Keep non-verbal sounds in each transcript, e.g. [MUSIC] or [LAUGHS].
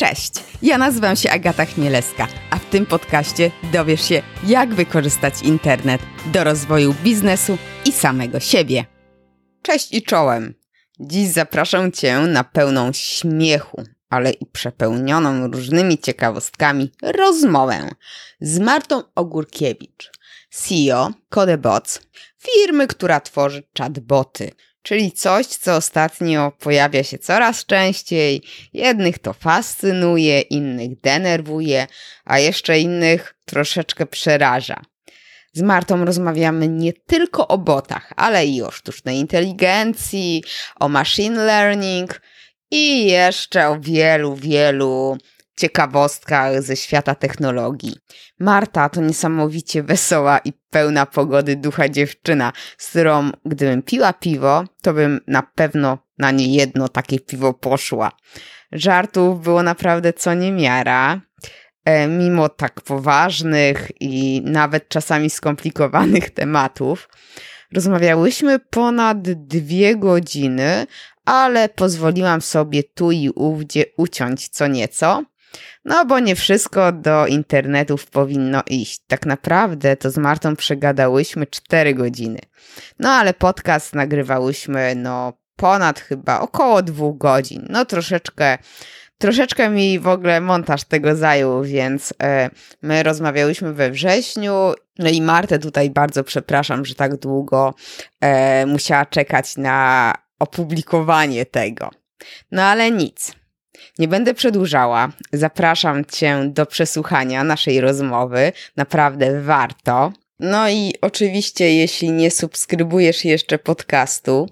Cześć, ja nazywam się Agata Chmielewska, a w tym podcaście dowiesz się, jak wykorzystać internet do rozwoju biznesu i samego siebie. Cześć i czołem! Dziś zapraszam Cię na pełną śmiechu, ale i przepełnioną różnymi ciekawostkami rozmowę z Martą Ogórkiewicz, CEO Codebots, firmy, która tworzy chatboty – czyli coś, co ostatnio pojawia się coraz częściej. Jednych to fascynuje, innych denerwuje, a jeszcze innych troszeczkę przeraża. Z Martą rozmawiamy nie tylko o botach, ale i o sztucznej inteligencji, o machine learning i jeszcze o wielu, wielu ciekawostkach ze świata technologii. Marta to niesamowicie wesoła i pełna pogody ducha dziewczyna, z którą gdybym piła piwo, to bym na pewno na nie jedno takie piwo poszła. Żartów było naprawdę co niemiara, e, mimo tak poważnych i nawet czasami skomplikowanych [LAUGHS] tematów. Rozmawiałyśmy ponad dwie godziny, ale pozwoliłam sobie tu i ówdzie uciąć co nieco. No bo nie wszystko do internetów powinno iść. Tak naprawdę to z Martą przegadałyśmy 4 godziny. No ale podcast nagrywałyśmy no ponad chyba około dwóch godzin. No troszeczkę Troszeczkę mi w ogóle montaż tego zajął, więc e, my rozmawiałyśmy we wrześniu. No i Martę tutaj bardzo przepraszam, że tak długo e, musiała czekać na opublikowanie tego. No ale nic. Nie będę przedłużała. Zapraszam Cię do przesłuchania naszej rozmowy. Naprawdę warto. No i oczywiście, jeśli nie subskrybujesz jeszcze podcastu,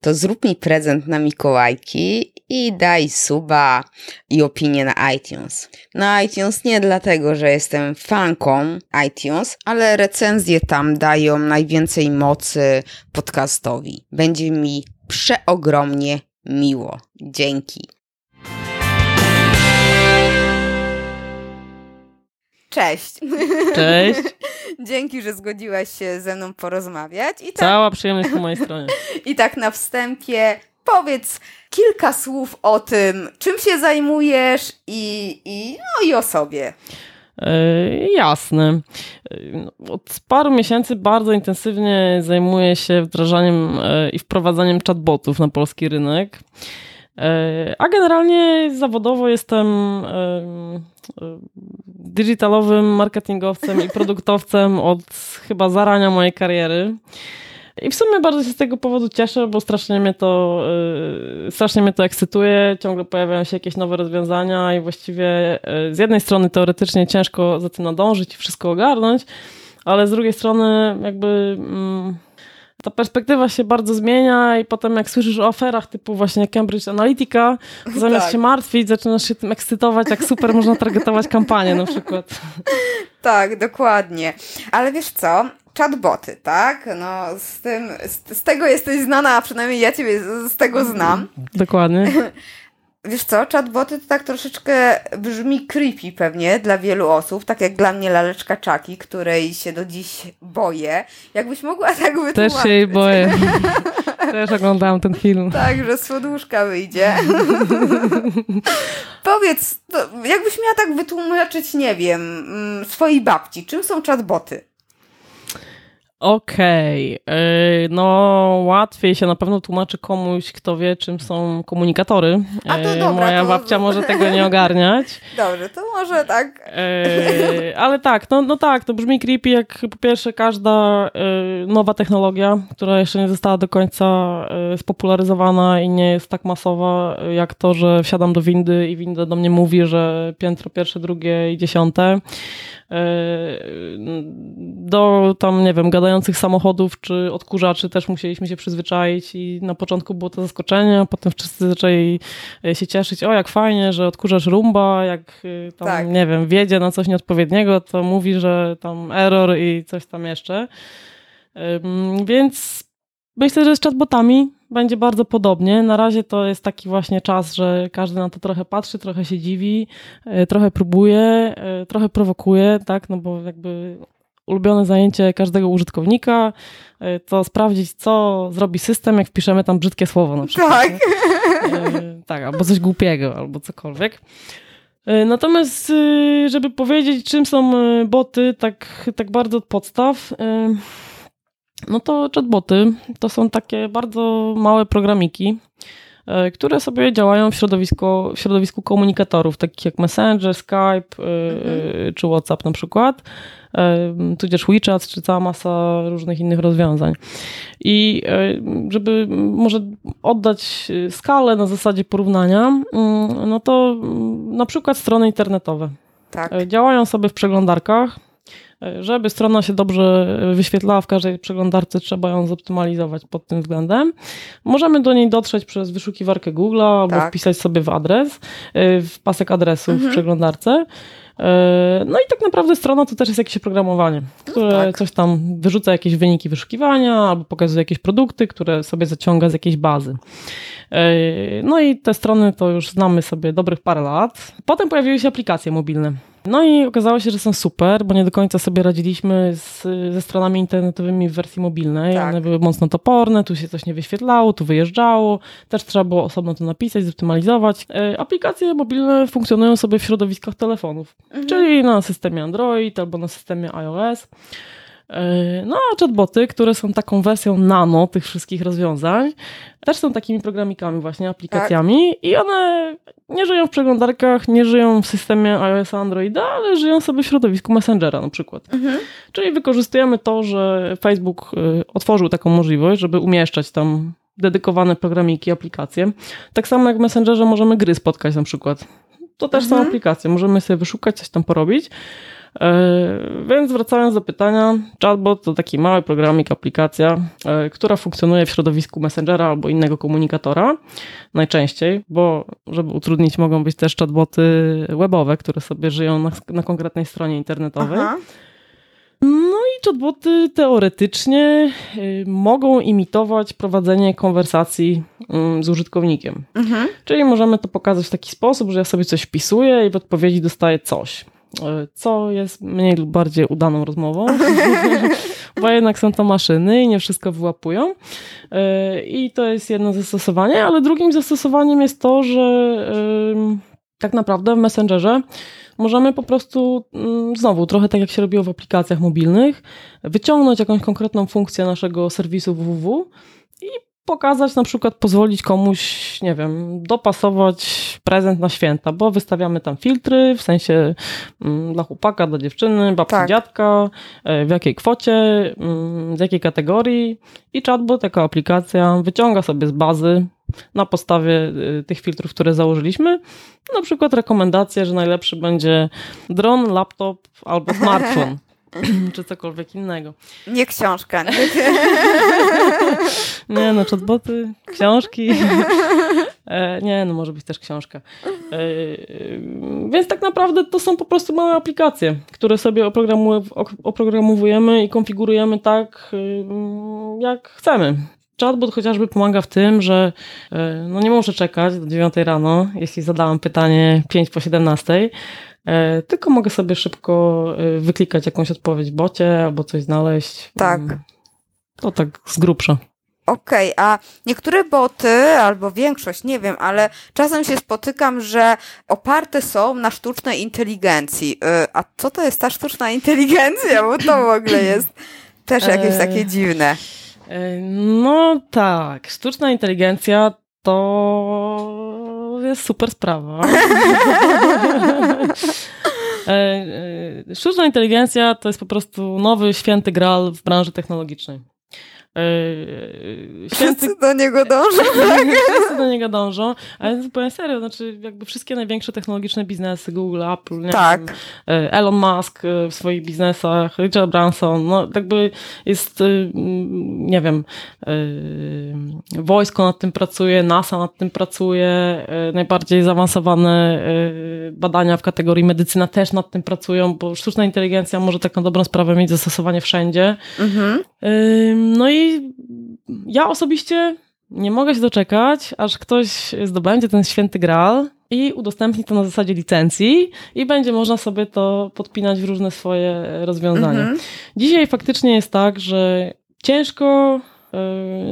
to zrób mi prezent na Mikołajki i daj suba i opinię na iTunes. Na iTunes nie dlatego, że jestem fanką iTunes, ale recenzje tam dają najwięcej mocy podcastowi. Będzie mi przeogromnie miło. Dzięki. Cześć. Cześć. [LAUGHS] Dzięki, że zgodziłaś się ze mną porozmawiać. I tak, Cała przyjemność po mojej stronie. [LAUGHS] I tak na wstępie powiedz kilka słów o tym, czym się zajmujesz i, i, no, i o sobie. Yy, jasne. E, od paru miesięcy bardzo intensywnie zajmuję się wdrażaniem yy, i wprowadzaniem chatbotów na polski rynek. A generalnie zawodowo jestem digitalowym marketingowcem i produktowcem [LAUGHS] od chyba zarania mojej kariery. I w sumie bardzo się z tego powodu cieszę, bo strasznie mnie to, strasznie mnie to ekscytuje. Ciągle pojawiają się jakieś nowe rozwiązania i właściwie z jednej strony teoretycznie ciężko za tym nadążyć i wszystko ogarnąć, ale z drugiej strony jakby mm, ta perspektywa się bardzo zmienia i potem jak słyszysz o aferach typu właśnie Cambridge Analytica, [LAUGHS] zamiast tak. się martwić, zaczynasz się tym ekscytować, jak super można targetować kampanię na przykład. [LAUGHS] Tak, dokładnie. Ale wiesz co? Chatboty, tak? No, z, tym, z, z tego jesteś znana, a przynajmniej ja ciebie z, z tego znam. Dokładnie. [LAUGHS] Wiesz co, chatboty to tak troszeczkę brzmi creepy pewnie dla wielu osób, tak jak dla mnie laleczka Czaki, której się do dziś boję. Jakbyś mogła tak wytłumaczyć. Też się jej boję. [LAUGHS] Też oglądałam ten film. Tak, że z łóżka wyjdzie. [LAUGHS] Powiedz, jakbyś miała tak wytłumaczyć, nie wiem, mm, swojej babci, czym są chatboty? Okej, okay. no łatwiej się na pewno tłumaczy komuś, kto wie, czym są komunikatory. A to dobra, Moja to... babcia może tego nie ogarniać. [LAUGHS] Dobrze, to może tak. ale tak, no, no tak, to brzmi creepy, jak po pierwsze każda nowa technologia, która jeszcze nie została do końca spopularyzowana i nie jest tak masowa, jak to, że wsiadam do windy i winda do mnie mówi, że piętro pierwsze, drugie i dziesiąte do tam, nie wiem, gadających samochodów czy odkurzaczy też musieliśmy się przyzwyczaić i na początku było to zaskoczenie, a potem wszyscy zaczęli e, się cieszyć, o jak fajnie, że odkurzacz rumba, jak e, tam, tak. nie wiem, wiedzie na coś nieodpowiedniego, to mówi, że tam error i coś tam jeszcze. Więc myślę, że z chatbotami będzie bardzo podobnie. Na razie to jest taki właśnie czas, że każdy na to trochę patrzy, trochę się dziwi, e, trochę próbuje, e, trochę prowokuje, tak, no bo jakby ulubione zajęcie każdego użytkownika e, to sprawdzić, co zrobi system, jak wpiszemy tam brzydkie słowo na przykład. Tak. tak, albo coś głupiego, albo cokolwiek. Natomiast, żeby powiedzieć, czym są boty, tak, tak bardzo od podstaw, no to chatboty to są takie bardzo małe programiki, E, które sobie działają w środowisku, w środowisku komunikatorów, takich jak Messenger, Skype mhm. czy WhatsApp na przykład, tudzież WeChat, czy cała masa różnych innych rozwiązań. I żeby może oddać skalę na zasadzie porównania, mm, no to mm, na przykład strony internetowe. Tak. Działają sobie w przeglądarkach, żeby strona się dobrze wyświetlała w każdej przeglądarce, trzeba ją zoptymalizować pod tym względem. Możemy do niej dotrzeć przez wyszukiwarkę Google albo tak. wpisać sobie w adres, y, w pasek adresów mhm. w przeglądarce. Y, no i tak naprawdę strona to też jest jakieś oprogramowanie, które no tak. coś tam wyrzuca jakieś wyniki wyszukiwania albo pokazuje jakieś produkty, które sobie zaciąga z jakiejś bazy. Y, no i te strony to już znamy sobie dobrych parę lat. Potem pojawiły się aplikacje mobilne. No i okazało się, że są super, bo nie do końca sobie radziliśmy z, ze stronami internetowymi w wersji mobilnej. Tak. One były mocno toporne, tu się coś nie wyświetlało, tu wyjeżdżało. Też trzeba było osobno to napisać, zoptymalizować. E, aplikacje mobilne funkcjonują sobie w środowiskach telefonów, mhm. czyli na systemie Android albo na systemie iOS. E, no a chatboty, które są taką wersją nano tych wszystkich rozwiązań, też są takimi programikami właśnie, aplikacjami tak. i one nie żyją w przeglądarkach, nie żyją w systemie iOS, Androida, ale żyją sobie w środowisku Messengera na przykład. Mhm. Czyli wykorzystujemy to, że Facebook y, otworzył taką możliwość, żeby umieszczać tam dedykowane programiki, aplikacje. Tak samo jak w Messengerze możemy gry spotkać na przykład. To też mhm. są aplikacje, możemy sobie wyszukać, coś tam porobić. E, więc wracając do pytania, chatbot to taki mały programik, aplikacja, e, która funkcjonuje w środowisku Messengera albo innego komunikatora najczęściej, bo żeby utrudnić mogą być też chatboty webowe, które sobie żyją na, na konkretnej stronie internetowej. Aha. No i chatboty teoretycznie y, mogą imitować prowadzenie konwersacji y, z użytkownikiem. Mhm. Czyli możemy to pokazać w taki sposób, że ja sobie coś wpisuję i w odpowiedzi dostaję coś. E, co jest mniej lub bardziej udaną rozmową, [LAUGHS] bo jednak są to maszyny i nie wszystko wyłapują. E, I to jest jedno zastosowanie, ale drugim zastosowaniem jest to, że tak naprawdę w Messengerze możemy po prostu mm, znowu, trochę tak jak się robiło w aplikacjach mobilnych, wyciągnąć jakąś konkretną funkcję naszego serwisu www pokazać, na przykład pozwolić komuś, nie wiem, dopasować prezent na święta, bo wystawiamy tam filtry, w sensie mm, dla chłopaka, dla dziewczyny, babci, tak. dziadka, e, w jakiej kwocie, mm, z jakiej kategorii i chatbot jako aplikacja wyciąga sobie z bazy na podstawie y, tych filtrów, które założyliśmy, na przykład rekomendację, że najlepszy będzie dron, laptop albo [LAUGHS] smartfon. [CLEARS THROAT] czy cokolwiek innego. Nie książka. Nie, [LAUGHS] nie no, chatboty, książki. [LAUGHS] E, nie, no może być też książka. E, więc tak naprawdę to są po prostu małe aplikacje, które sobie oprogramowujemy i konfigurujemy tak, jak chcemy. Chatbot chociażby pomaga w tym, że e, no nie muszę czekać do 9 rano, jeśli zadałam pytanie 5 po 17, E, tylko mogę sobie szybko e, wyklikać jakąś odpowiedź w bocie albo coś znaleźć. Tak. Mm. To tak z grubsza. Okej, okay, a niektóre boty, albo większość, nie wiem, ale czasem się spotykam, że oparte są na sztucznej inteligencji. E, a co to jest ta sztuczna inteligencja? Bo to w ogóle jest też jakieś takie dziwne. No tak, sztuczna inteligencja to jest super sprawa. [LAUGHS] E, e, sztuczna inteligencja to jest po prostu nowy święty gral w branży technologicznej. Yy, wszyscy do niego dążą, [LAUGHS] tak? Wszyscy do niego dążą, ale powiem serio, znaczy jakby wszystkie największe technologiczne biznesy, Google, Apple, nie tak. Wiem, yy, Elon Musk yy, w swoich biznesach, Richard Branson, no jakby jest, nie wiem, wojsko nad tym pracuje, NASA nad tym pracuje, najbardziej zaawansowane badania w kategorii medycyna też nad tym pracują, bo sztuczna inteligencja może tak na dobrą sprawę mieć zastosowanie wszędzie. Mhm. No i ja osobiście nie mogę się doczekać, aż ktoś zdobędzie ten święty graal i udostępni to na zasadzie licencji i będzie można sobie to podpinać w różne swoje rozwiązania. Mhm. Dzisiaj faktycznie jest tak, że ciężko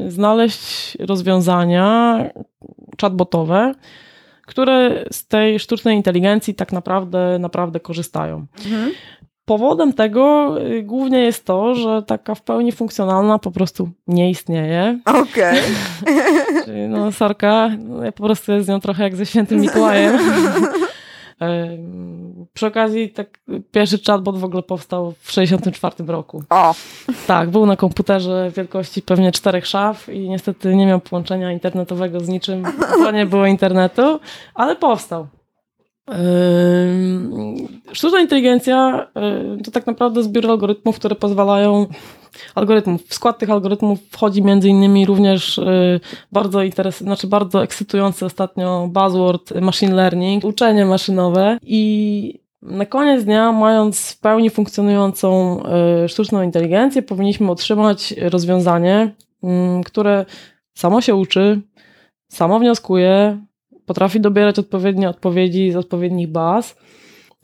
y, znaleźć rozwiązania chatbotowe, które z tej sztucznej inteligencji tak naprawdę, naprawdę korzystają. Mhm. Powodem tego y, głównie jest to, że taka w pełni funkcjonalna po prostu nie istnieje. Okej. [LAUGHS] Okay. no, sorka, no, ja po prostu jest z nią trochę jak ze świętym Mikołajem. [LAUGHS] Przy okazji tak pierwszy chatbot w ogóle powstał w 1964 roku. O! Tak, był na komputerze wielkości pewnie czterech szaf i niestety nie miał połączenia internetowego z niczym, bo nie było internetu, ale powstał. Sztuczna inteligencja to tak naprawdę zbiór algorytmów, które pozwalają algorytmów. W skład tych algorytmów wchodzi między innymi również bardzo interes, znaczy bardzo ekscytujący ostatnio buzzword machine learning, uczenie maszynowe i na koniec dnia, mając w pełni funkcjonującą sztuczną inteligencję, powinniśmy otrzymać rozwiązanie, które samo się uczy, samo wnioskuje, potrafi dobierać odpowiednie odpowiedzi z odpowiednich baz.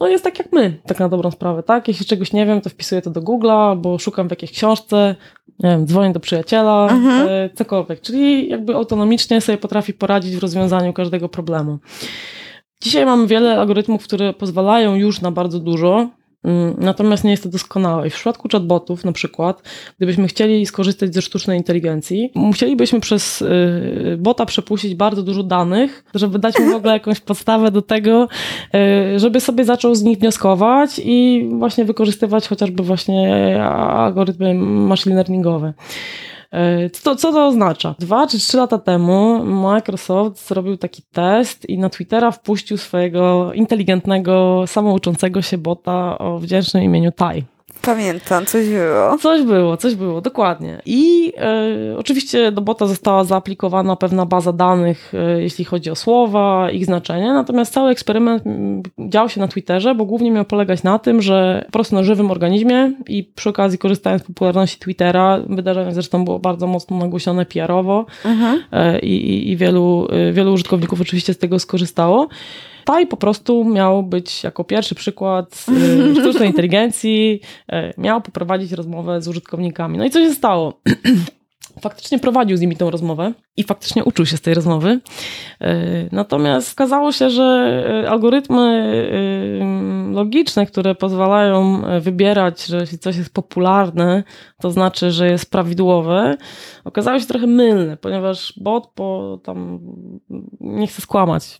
No jest tak jak my, tak na dobrą sprawę, tak? Jeśli czegoś nie wiem, to wpisuję to do Google'a albo szukam w jakiejś książce, nie wiem, dzwonię do przyjaciela, mhm. e, cokolwiek. Czyli jakby autonomicznie sobie potrafi poradzić w rozwiązaniu każdego problemu. Dzisiaj mamy wiele algorytmów, które pozwalają już na bardzo dużo, natomiast nie jest to doskonałe. I w przypadku chatbotów, na przykład, gdybyśmy chcieli skorzystać ze sztucznej inteligencji, musielibyśmy przez y, bota przepuścić bardzo dużo danych, żeby dać mu w ogóle jakąś podstawę do tego, y, żeby sobie zaczął z nich wnioskować i właśnie wykorzystywać chociażby właśnie algorytmy machine learningowe. E, co, co to oznacza? Dwa czy trzy lata temu Microsoft zrobił taki test i na Twittera wpuścił swojego inteligentnego, samouczącego się bota o wdzięcznym imieniu Tai. Pamiętam, coś było. Coś było, coś było, dokładnie. I e, oczywiście do bota została zaaplikowana pewna baza danych, e, jeśli chodzi o słowa, ich znaczenie, natomiast cały eksperyment dział się na Twitterze, bo głównie miał polegać na tym, że po prostu na żywym organizmie i przy okazji korzystając z popularności Twittera, wydarzenie zresztą było bardzo mocno nagłośnione PR-owo mhm. e, i, i wielu, e, wielu użytkowników oczywiście z tego skorzystało. Tai po prostu miał być jako pierwszy przykład y, sztucznej [LAUGHS] inteligencji, y, miał poprowadzić rozmowę z użytkownikami. No i co się stało? [CLEARS THROAT] faktycznie prowadził z nimi tą rozmowę i faktycznie uczył się z tej rozmowy. Y, natomiast okazało się, że algorytmy logiczne, które pozwalają wybierać, że jeśli coś jest popularne, to znaczy, że jest prawidłowe, okazały się trochę mylne, ponieważ bot po tam, nie chcę skłamać,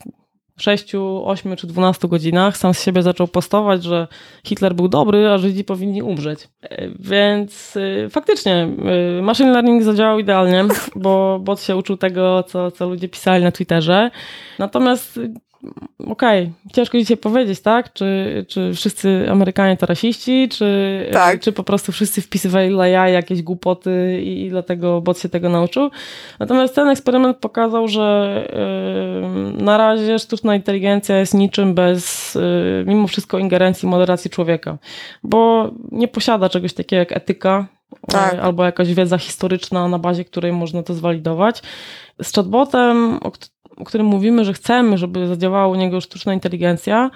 6, 8 czy 12 godzinach sam z siebie zaczął postować, że Hitler był dobry, a Żydzi powinni umrzeć. E, więc y, faktycznie y, machine learning zadziałał idealnie, bo bot się uczył tego, co, co ludzie pisali na Twitterze. Natomiast okej, okay, ciężko dzisiaj powiedzieć, tak? Czy, czy wszyscy Amerykanie to rasiści, czy, tak. czy po prostu wszyscy wpisywali AI jakieś głupoty i, i dlatego bot się tego nauczył. Natomiast ten eksperyment pokazał, że yy, na razie sztuczna inteligencja jest niczym bez yy, mimo wszystko ingerencji moderacji człowieka, bo nie posiada czegoś takiego jak etyka, tak. albo jakaś wiedza historyczna, na bazie której można to zwalidować. Z chatbotem, o którym mówimy, że chcemy, żeby zadziałała u niego sztuczna inteligencja,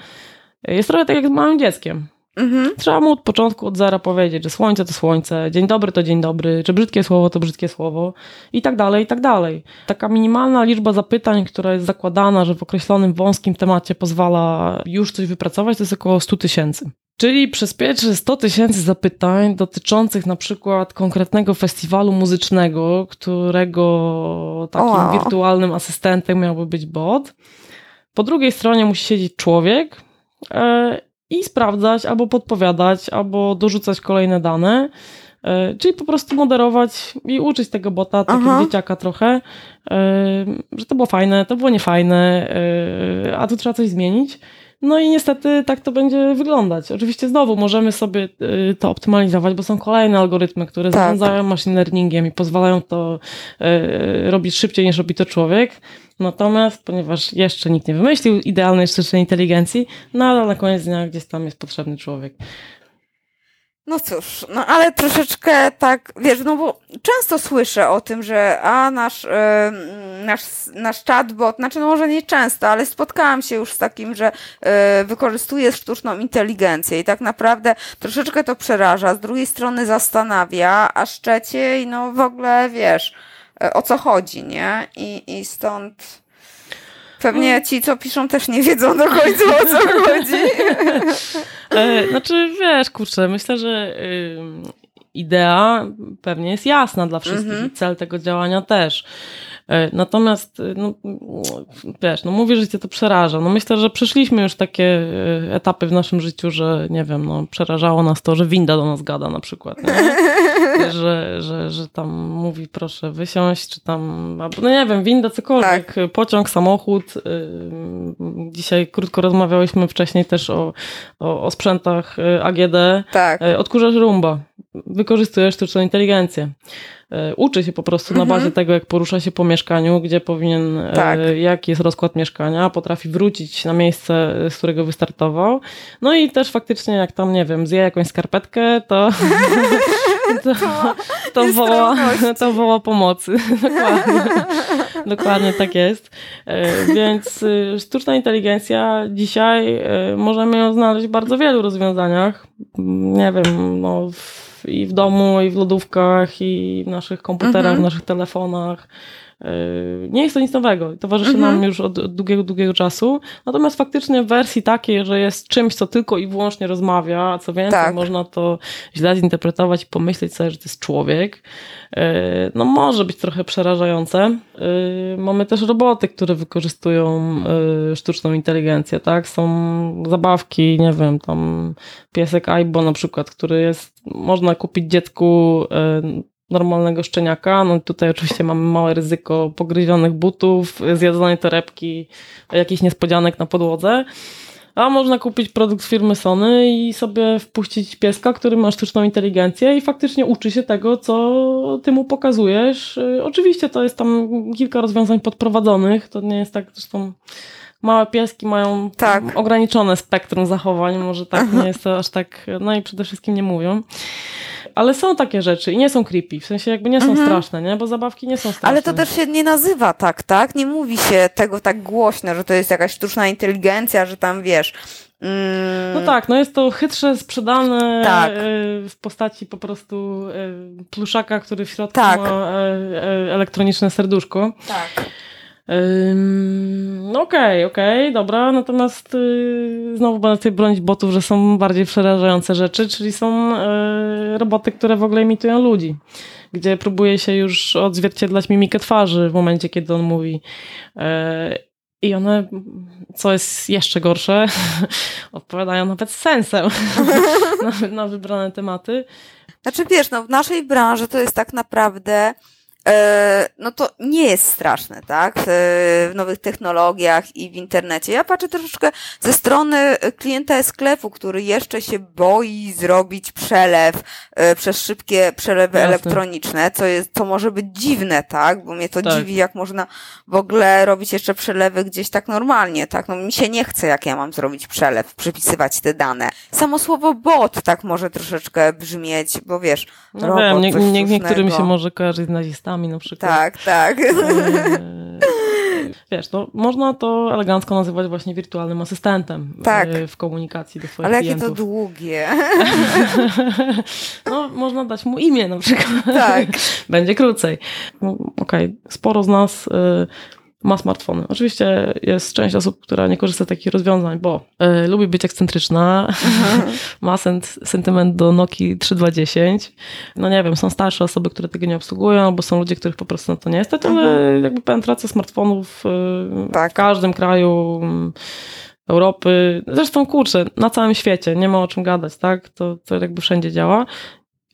jest trochę tak jak z małym dzieckiem. Mhm. Trzeba mu od początku, od zera powiedzieć, że słońce to słońce, dzień dobry to dzień dobry, czy brzydkie słowo to brzydkie słowo i tak dalej, i tak dalej. Taka minimalna liczba zapytań, która jest zakładana, że w określonym wąskim temacie pozwala już coś wypracować, to jest około 100 tysięcy. Czyli przez pierwsze 100 tysięcy zapytań dotyczących na przykład konkretnego festiwalu muzycznego, którego takim wow. wirtualnym asystentem miałby być bot. Po drugiej stronie musi siedzieć człowiek e, i sprawdzać, albo podpowiadać, albo dorzucać kolejne dane. E, czyli po prostu moderować i uczyć tego bota, takiego Aha. dzieciaka trochę, e, że to było fajne, to było niefajne, a tu trzeba coś zmienić. No i niestety tak to będzie wyglądać. Oczywiście znowu możemy sobie y, to optymalizować, bo są kolejne algorytmy, które tak. zarządzają machine learningiem i pozwalają to y, robić szybciej niż robi to człowiek. Natomiast, ponieważ jeszcze nikt nie wymyślił idealnej sztucznej inteligencji, nadal na koniec dnia gdzieś tam jest potrzebny człowiek. No cóż, no ale troszeczkę tak, wiesz, no bo często słyszę o tym, że a nasz, yy, nasz, nasz chatbot, znaczy no może nie często, ale spotkałam się już z takim, że yy, wykorzystuje sztuczną inteligencję i tak naprawdę troszeczkę to przeraża, z drugiej strony zastanawia, a trzeciej, no w ogóle wiesz, yy, o co chodzi, nie? I, i stąd pewnie ci, co piszą, też nie wiedzą do końca o co [LAUGHS] chodzi. E, znaczy, wiesz, kurczę, myślę, że idea pewnie jest jasna dla wszystkich mm -hmm. i cel tego działania też. E, natomiast, e, no, wiesz, no mówię, że cię to przeraża. No myślę, że przeszliśmy już takie e, etapy w naszym życiu, że nie wiem, no przerażało nas to, że winda do nas gada na przykład, nie? [LAUGHS] [LAUGHS] że, że, że tam mówi proszę wysiąść, czy tam, no nie wiem, winda, cokolwiek, tak. pociąg, samochód. Dzisiaj krótko rozmawiałyśmy wcześniej też o, o, o sprzętach AGD. Tak. Odkurzasz rumba, wykorzystujesz sztuczną inteligencję. E, uczy się po prostu mhm. na bazie tego, jak porusza się po mieszkaniu, gdzie powinien, e, tak. jaki jest rozkład mieszkania, potrafi wrócić na miejsce, z którego wystartował. No i też faktycznie, jak tam, nie wiem, zje jakąś skarpetkę, to, [LAUGHS] [LAUGHS] to, to, woła, [LAUGHS] to woła pomocy. [LAUGHS] Dokładnie. Dokładnie tak jest. E, więc sztuczna inteligencja dzisiaj możemy ją znaleźć w bardzo wielu rozwiązaniach. Nie wiem, no i w domu, i w lodówkach, i w naszych komputerach, mhm. w naszych telefonach. Yy, nie jest to nic nowego. Towarzyszy mhm. nam już od długiego, długiego czasu. Natomiast faktycznie w wersji takiej, że jest czymś, co tylko i wyłącznie rozmawia, a co więcej, tak. można to źle zinterpretować i pomyśleć sobie, że to jest człowiek, yy, no może być trochę przerażające. Yy, mamy też roboty, które wykorzystują sztuczną inteligencję, tak? Są zabawki, nie wiem, tam piesek Aibo na przykład, który jest, można kupić dziecku normalnego szczeniaka. No tutaj oczywiście mamy małe ryzyko pogryzionych butów, zjadzonej torebki, jakichś niespodzianek na podłodze. A można kupić produkt firmy Sony i sobie wpuścić pieska, który ma sztuczną inteligencję i faktycznie uczy się tego, co ty mu pokazujesz. Oczywiście to jest tam kilka rozwiązań podprowadzonych, to nie jest tak, zresztą małe pieski mają tak. ograniczone spektrum zachowań, może tak nie jest to aż tak, no i przede wszystkim nie mówią ale są takie rzeczy i nie są creepy, w sensie jakby nie są mhm. straszne, nie? Bo zabawki nie są straszne. Ale to też się nie nazywa tak, tak? Nie mówi się tego tak głośno, że to jest jakaś sztuczna inteligencja, że tam wiesz. Mm... No tak, no jest to chytrze sprzedane tak. E, w postaci po prostu e, pluszaka, który w środku tak. ma e, elektroniczne serduszko. Tak. No okej, okej, okay, dobra, natomiast yy, znowu będę tutaj bronić botów, że są bardziej przerażające rzeczy, czyli są yy, roboty, które w ogóle imitują ludzi, gdzie próbuje się już odzwierciedlać mimikę twarzy w momencie, kiedy on mówi. Yy, I one, co jest jeszcze gorsze, [LAUGHS] odpowiadają nawet sensem [LAUGHS] na, na wybrane tematy. Znaczy wiesz, no w naszej branży to jest tak naprawdę no to nie jest straszne, tak? W nowych technologiach i w internecie. Ja patrzę troszeczkę ze strony klienta sklepu, który jeszcze się boi zrobić przelew e, przez szybkie przelewy Jasne. elektroniczne, co jest, co może być dziwne, tak? Bo mnie to tak. dziwi, jak można w ogóle robić jeszcze przelewy gdzieś tak normalnie, tak? No mi się nie chce, jak ja mam zrobić przelew, przypisywać te dane. Samo słowo bot tak może troszeczkę brzmieć, bo wiesz, no robot, wiem, nie, nie, niektórym się może kojarzyć z nazistami, na przykład. Tak, tak. E, [LAUGHS] wiesz, to można to elegancko nazywać właśnie wirtualnym asystentem tak. E, w komunikacji do swoich Ale klientów. jakie to długie. [LAUGHS] no, można dać mu imię na przykład. Tak. [LAUGHS] Będzie krócej. No, Okej, okay. sporo z nas y, ma smartfony. Oczywiście jest część osób, która nie korzysta z takich rozwiązań, bo y, lubi być ekscentryczna, [LAUGHS] ma sent, sentyment do Nokii 3210. No nie wiem, są starsze osoby, które tego nie obsługują, albo są ludzie, których po prostu na to nie jest, ale jakby penetracja smartfonów y, tak. w każdym kraju Europy, zresztą kurczę, na całym świecie, nie ma o czym gadać, tak? To, to jakby wszędzie działa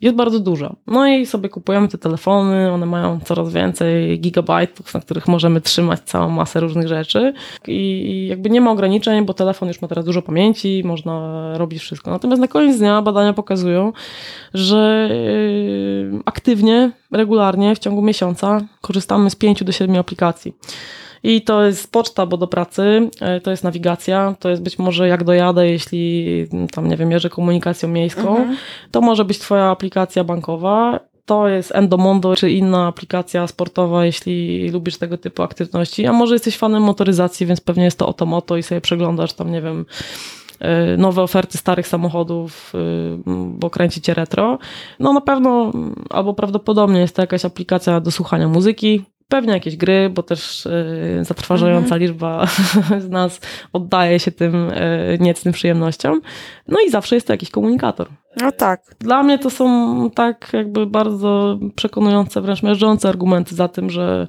jest bardzo duża. No i sobie kupujemy te telefony, one mają coraz więcej gigabajtów, na których możemy trzymać całą masę różnych rzeczy i jakby nie ma ograniczeń, bo telefon już ma teraz dużo pamięci, można robić wszystko. Natomiast na koniec dnia badania pokazują, że yy, aktywnie, regularnie w ciągu miesiąca korzystamy z 5 do 7 aplikacji. I to jest poczta, bo do pracy, e, to jest nawigacja, to jest być może jak dojadę, jeśli tam, nie wiem, jeżdżę komunikacją miejską, mhm. to może być twoja aplikacja bankowa, to jest Endomondo czy inna aplikacja sportowa, jeśli lubisz tego typu aktywności, a może jesteś fanem motoryzacji, więc pewnie jest to Otomoto i sobie przeglądasz tam, nie wiem, e, nowe oferty starych samochodów, e, bo kręci cię retro. No na pewno, albo prawdopodobnie jest to jakaś aplikacja do słuchania muzyki, pewnie jakieś gry, bo też y, zatrważająca mhm. liczba [LAUGHS] z nas oddaje się tym y, niecnym przyjemnościom. No i zawsze jest to jakiś komunikator. No tak. Dla mnie to są tak jakby bardzo przekonujące, wręcz miażdżące argumenty za tym, że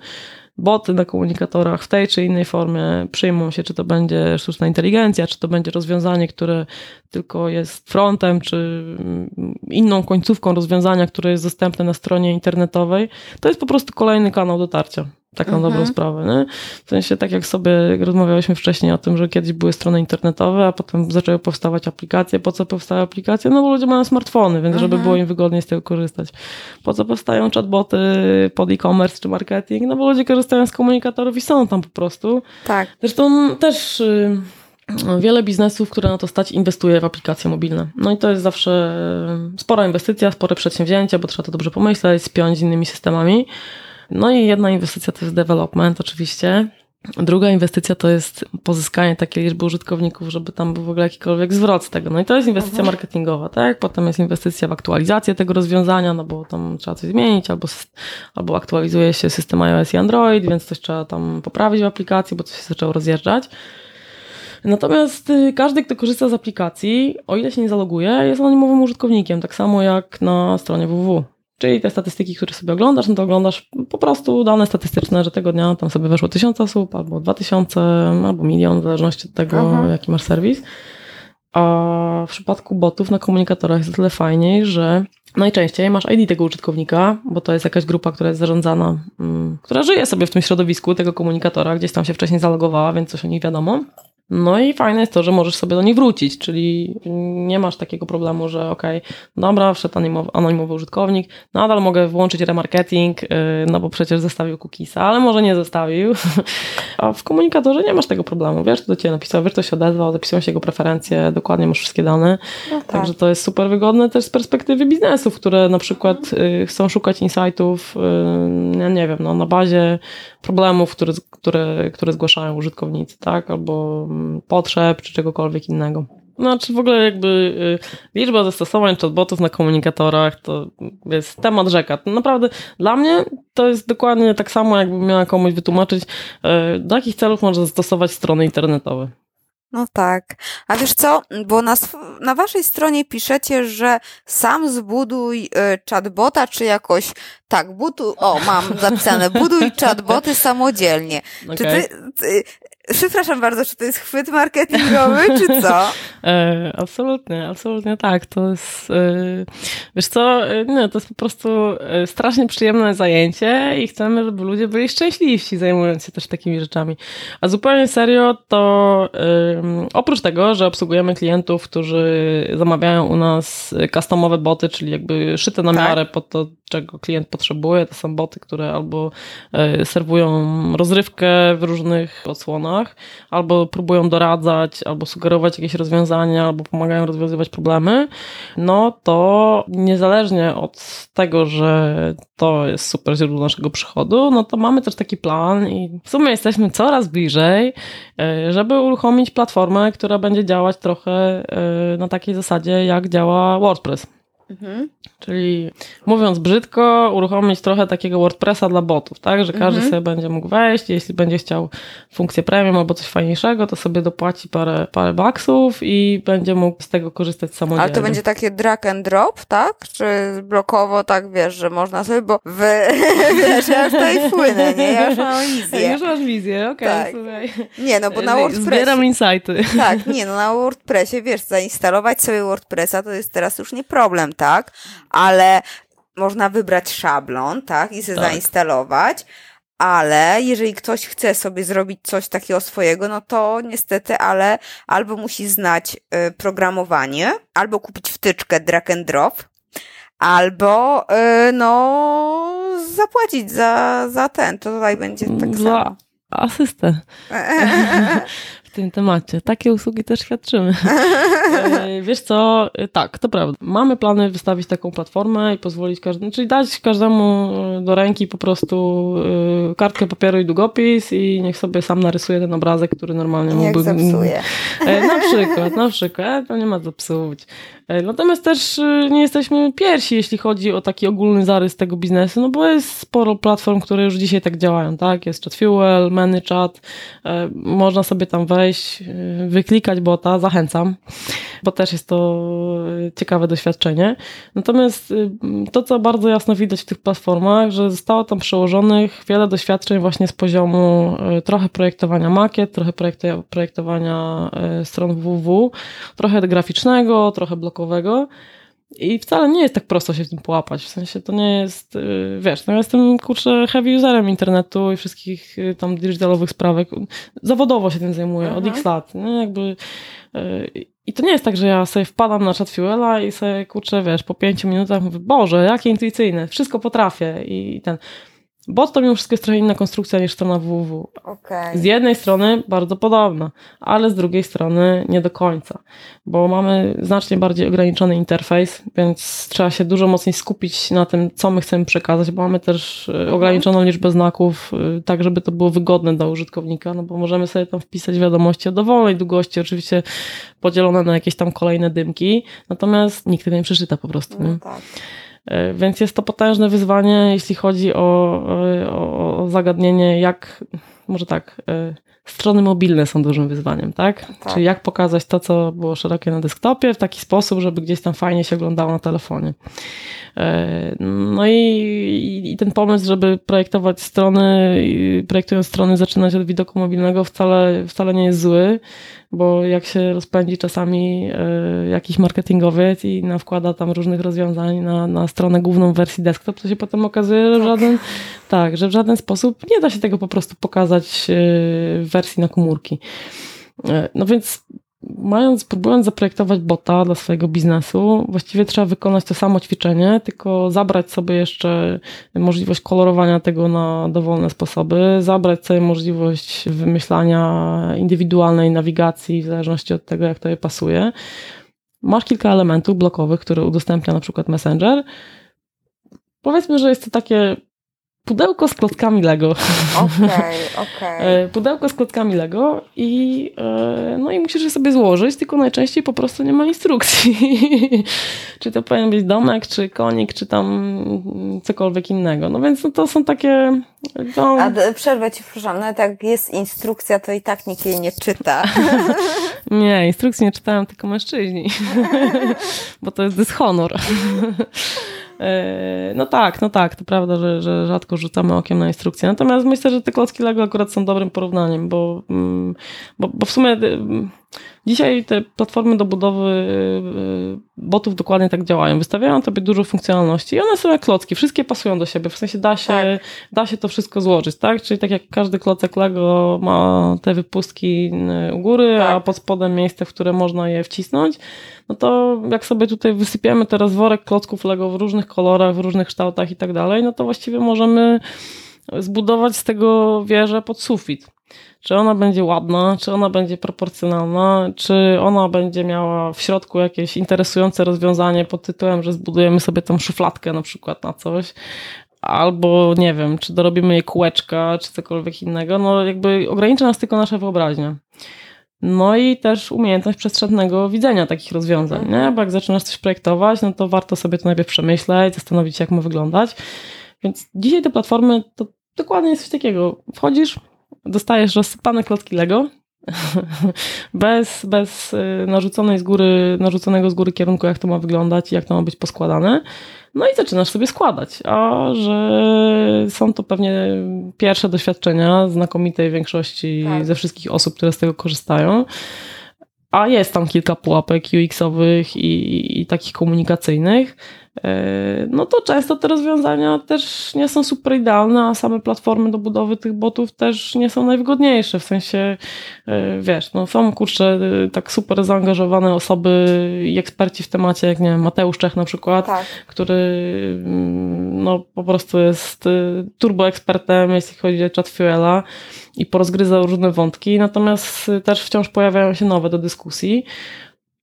boty na komunikatorach w tej czy innej formie. Przyjmą się, czy to będzie sztuczna inteligencja, czy to będzie rozwiązanie, które tylko jest frontem, czy inną końcówką rozwiązania, które jest dostępne na stronie internetowej, to jest po prostu kolejny kanał dotarcia tak na mhm. dobrą sprawę. Nie? W sensie, tak jak sobie rozmawialiśmy wcześniej o tym, że kiedyś były strony internetowe, a potem zaczęły powstawać aplikacje. Po co powstały aplikacje? No bo ludzie mają smartfony, więc mhm. żeby było im wygodniej z tego korzystać. Po co powstają chatboty pod e-commerce czy marketing? No bo ludzie korzystają z komunikatorów i są tam po prostu. Tak. Zresztą też... Y, wiele biznesów, które na to stać, inwestuje w aplikacje mobilne. No i to jest zawsze spora inwestycja, spore przedsięwzięcie, bo trzeba to dobrze pomyśleć, spiąć z innymi systemami. No i jedna inwestycja to jest development oczywiście. Druga inwestycja to jest pozyskanie takiej liczby użytkowników, żeby tam był w ogóle jakikolwiek zwrot z tego. No i to jest inwestycja mhm. marketingowa, tak? Potem jest inwestycja w aktualizację tego rozwiązania, no bo tam trzeba coś zmienić, albo, albo aktualizuje się system iOS i Android, więc coś trzeba tam poprawić w aplikacji, bo coś się zaczęło rozjeżdżać. Natomiast y, każdy, kto korzysta z aplikacji, o ile się nie zaloguje, jest anonimowym użytkownikiem, tak samo jak na stronie www. Czyli te statystyki, które sobie oglądasz, no to oglądasz po prostu dane statystyczne, że tego dnia tam sobie weszło tysiąc osób, albo dwa tysiące, albo milion, w zależności od tego, Aha. jaki masz serwis. A w przypadku botów na komunikatorach jest o tyle fajniej, że najczęściej masz ID tego użytkownika, bo to jest jakaś grupa, która jest zarządzana, mm, która żyje sobie w tym środowisku tego komunikatora, gdzieś tam się wcześniej zalogowała, więc coś o nich wiadomo. No i fajne jest to, że możesz sobie do nich wrócić, czyli nie masz takiego problemu, że okej, okay, dobra, wszedł anonimowy, anonimowy użytkownik, nadal mogę włączyć remarketing, yy, no bo przecież zostawił cookiesa, ale może nie zostawił. [LAUGHS] A w komunikatorze nie masz tego problemu, wiesz, kto do ciebie napisał, wiesz, kto się odezwał, zapisują się jego preferencje, dokładnie masz wszystkie dane. No tak. Także to jest super wygodne też z perspektywy biznesów, które na przykład yy, chcą szukać insightów, ja nie wiem, no, na bazie problemów, które, które, które zgłaszają użytkownicy, tak, albo potrzeb, czy czegokolwiek innego. Znaczy w ogóle jakby y, liczba zastosowań chatbotów na komunikatorach to jest temat rzeka. Naprawdę dla mnie to jest dokładnie tak samo, jakbym miała komuś wytłumaczyć, y, do jakich celów można zastosować strony internetowe. No tak. A wiesz co, bo na, na waszej stronie piszecie, że sam zbuduj y, chatbota, czy jakoś tak, budu, o mam zapisane, buduj chatboty samodzielnie. Okay. Czy ty, [LAUGHS] ty, Przepraszam bardzo, czy to jest chwyt marketingowy, czy co? [LAUGHS] E, absolutnie, absolutnie tak. To jest, e, wiesz co, nie, to jest po prostu e, strasznie przyjemne zajęcie i chcemy, żeby ludzie byli szczęśliwsi zajmując się też takimi rzeczami. A zupełnie serio, to e, oprócz tego, że obsługujemy klientów, którzy zamawiają u nas customowe boty, czyli jakby szyte na tak. miarę pod to, czego klient potrzebuje, to są boty, które albo e, serwują rozrywkę w różnych odsłonach, albo próbują doradzać, albo sugerować jakieś rozwiązania, albo pomagają rozwiązywać problemy, no to niezależnie od tego, że to jest super źródło naszego przychodu, no to mamy też taki plan i w sumie jesteśmy coraz bliżej, e, żeby uruchomić platformę, która będzie działać trochę e, na takiej zasadzie, jak działa WordPress. Mhm. Czyli mówiąc brzydko, uruchomić trochę takiego WordPressa dla botów, tak? Że każdy mhm. sobie będzie mógł wejść, jeśli będzie chciał funkcję premium albo coś fajniejszego, to sobie dopłaci parę, parę baksów i będzie mógł z tego korzystać samodzielnie. Ale to będzie takie drag and drop, tak? Czy blokowo, tak wiesz, że można sobie, bo wy, [LAUGHS] wiesz, ja już tutaj płynę, nie? Ja już mam wizję. Już masz wizję, okej, okay, tak. Nie, no bo na WordPressie... Zbieram insighty. Tak, nie, no na WordPressie, wiesz, zainstalować sobie WordPressa to jest teraz już nie problem, tak? Ale można wybrać szablon, tak, i tak. zainstalować, ale jeżeli ktoś chce sobie zrobić coś takiego swojego, no to niestety, ale albo musi znać y, programowanie, albo kupić wtyczkę drag and drop, albo y, no zapłacić za, za ten, to tutaj będzie tak za samo. Asystę. [LAUGHS] w tym temacie. Takie usługi też świadczymy. [LAUGHS] E, wiesz co, e, tak, to prawda. Mamy plany wystawić taką platformę i pozwolić każdemu, czyli dać każdemu e, do ręki po prostu kartkę papieru i długopis i niech sobie sam narysuje ten obrazek, który normalnie mógłby... Jak zepsuje. Na przykład, na przykład. To nie ma co psuć. Natomiast też nie jesteśmy pierwsi, jeśli chodzi o taki ogólny zarys tego biznesu, no bo jest sporo platform, które już dzisiaj tak działają, tak? Jest ChatFuel, ManyChat, można sobie tam wejść, wyklikać bota, zachęcam bo też jest to y, ciekawe doświadczenie. Natomiast y, to, co bardzo jasno widać w tych platformach, że zostało tam przełożonych wiele doświadczeń właśnie z poziomu y, trochę projektowania makiet, trochę projektowania stron www, trochę graficznego, trochę blokowego. I wcale nie jest tak prosto się w tym połapać. W sensie to nie jest, wiesz, no ja jestem kurczę heavy userem internetu i wszystkich tam digitalowych sprawek. Zawodowo się tym zajmuję od x lat. Nie? Jakby i to nie jest tak, że ja sobie wpadam na czat Fuela i sobie kurczę, wiesz, po pięciu minutach mówię, Boże, jakie intuicyjne, wszystko potrafię i ten. Bot to mimo wszystko jest trochę inna konstrukcja niż strona www. Okay. Z jednej strony bardzo podobna, ale z drugiej strony nie do końca, bo mamy znacznie bardziej ograniczony interfejs, więc trzeba się dużo mocniej skupić na tym, co my chcemy przekazać, bo mamy też e, mhm. ograniczoną liczbę znaków, e, tak żeby to było wygodne dla użytkownika, no bo możemy sobie tam wpisać wiadomości o dowolnej długości, oczywiście podzielone na jakieś tam kolejne dymki, natomiast nikt tego nie przeczyta po prostu. No tak. E, więc jest to potężne wyzwanie, jeśli chodzi o, o, o zagadnienie, jak, może tak, e, strony mobilne są dużym wyzwaniem, tak? tak? Czyli jak pokazać to, co było szerokie na desktopie w taki sposób, żeby gdzieś tam fajnie się oglądało na telefonie. E, no i, i ten pomysł, żeby projektować strony, projektując strony, zaczynać od widoku mobilnego wcale, wcale nie jest zły, bo jak się rozpędzi czasami e, jakiś marketingowiec i wkłada tam różnych rozwiązań na, na stronę główną wersji desktop, to się potem okazuje, że w żaden, tak, że w żaden sposób nie da się tego po prostu pokazać e, w wersji na komórki. No więc mając, próbując zaprojektować bota dla swojego biznesu, właściwie trzeba wykonać to samo ćwiczenie, tylko zabrać sobie jeszcze możliwość kolorowania tego na dowolne sposoby, zabrać sobie możliwość wymyślania indywidualnej nawigacji w zależności od tego, jak to je pasuje. Masz kilka elementów blokowych, które udostępnia na przykład Messenger. Powiedzmy, że jest to takie pudełko z klockami Lego. Okej, okay, [LAUGHS] okej. Okay. pudełko z klockami Lego i e, no i musisz je sobie złożyć, tylko najczęściej po prostu nie ma instrukcji. [LAUGHS] czy to powinien być domek, czy konik, czy tam cokolwiek innego. No więc no to są takie... To... A przerwę ci, proszę, nawet jak jest instrukcja, to i tak nikt jej nie czyta. [LAUGHS] nie, instrukcji nie czytają tylko mężczyźni. Bo to jest dyshonor. E, no tak, no tak, to prawda, że, że rzadko rzucamy okiem na instrukcje. Natomiast myślę, że te klocki Lego akurat są dobrym porównaniem, bo, mm, bo, bo w sumie y, Dzisiaj te platformy do budowy y, botów dokładnie tak działają. Wystawiają tobie dużo funkcjonalności i one są jak klocki, wszystkie pasują do siebie, w sensie da się, tak. da się to wszystko złożyć, tak? Czyli tak jak każdy klocek Lego ma te wypustki y, u góry, tak. a pod spodem miejsce, w które można je wcisnąć, no to jak sobie tutaj wysypiemy teraz worek klocków Lego w różnych kolorach, w różnych kształtach i tak dalej, no to właściwie możemy zbudować z tego wieżę pod sufit. Czy ona będzie ładna, czy ona będzie proporcjonalna, czy ona będzie miała w środku jakieś interesujące rozwiązanie pod tytułem, że zbudujemy sobie tą szufladkę na przykład na coś, albo nie wiem, czy dorobimy jej kółeczka, czy cokolwiek innego. No jakby ogranicza nas tylko nasza wyobraźnia. No i też umiejętność przestrzennego widzenia takich rozwiązań, nie? Bo jak zaczynasz coś projektować, no to warto sobie to najpierw przemyśleć, zastanowić się, jak ma wyglądać. Więc dzisiaj te platformy to dokładnie jest coś takiego. Wchodzisz, dostajesz rozsypane klocki Lego, [LAUGHS] bez, bez y, narzuconej z góry, narzuconego z góry kierunku, jak to ma wyglądać i jak to ma być poskładane. No i zaczynasz sobie składać. A że są to pewnie pierwsze doświadczenia znakomitej większości tak. ze wszystkich osób, które z tego korzystają. A jest tam kilka pułapek UX-owych i, i takich komunikacyjnych no to często te rozwiązania też nie są super idealne, a same platformy do budowy tych botów też nie są najwygodniejsze. W sensie, e, wiesz, no są kurczę e, tak super zaangażowane osoby i eksperci w temacie, jak nie wiem, Mateusz Czech na przykład, tak. który mm, no po prostu jest turbo ekspertem, jeśli chodzi o chat Fuela i porozgryza różne wątki, natomiast też wciąż pojawiają się nowe do dyskusji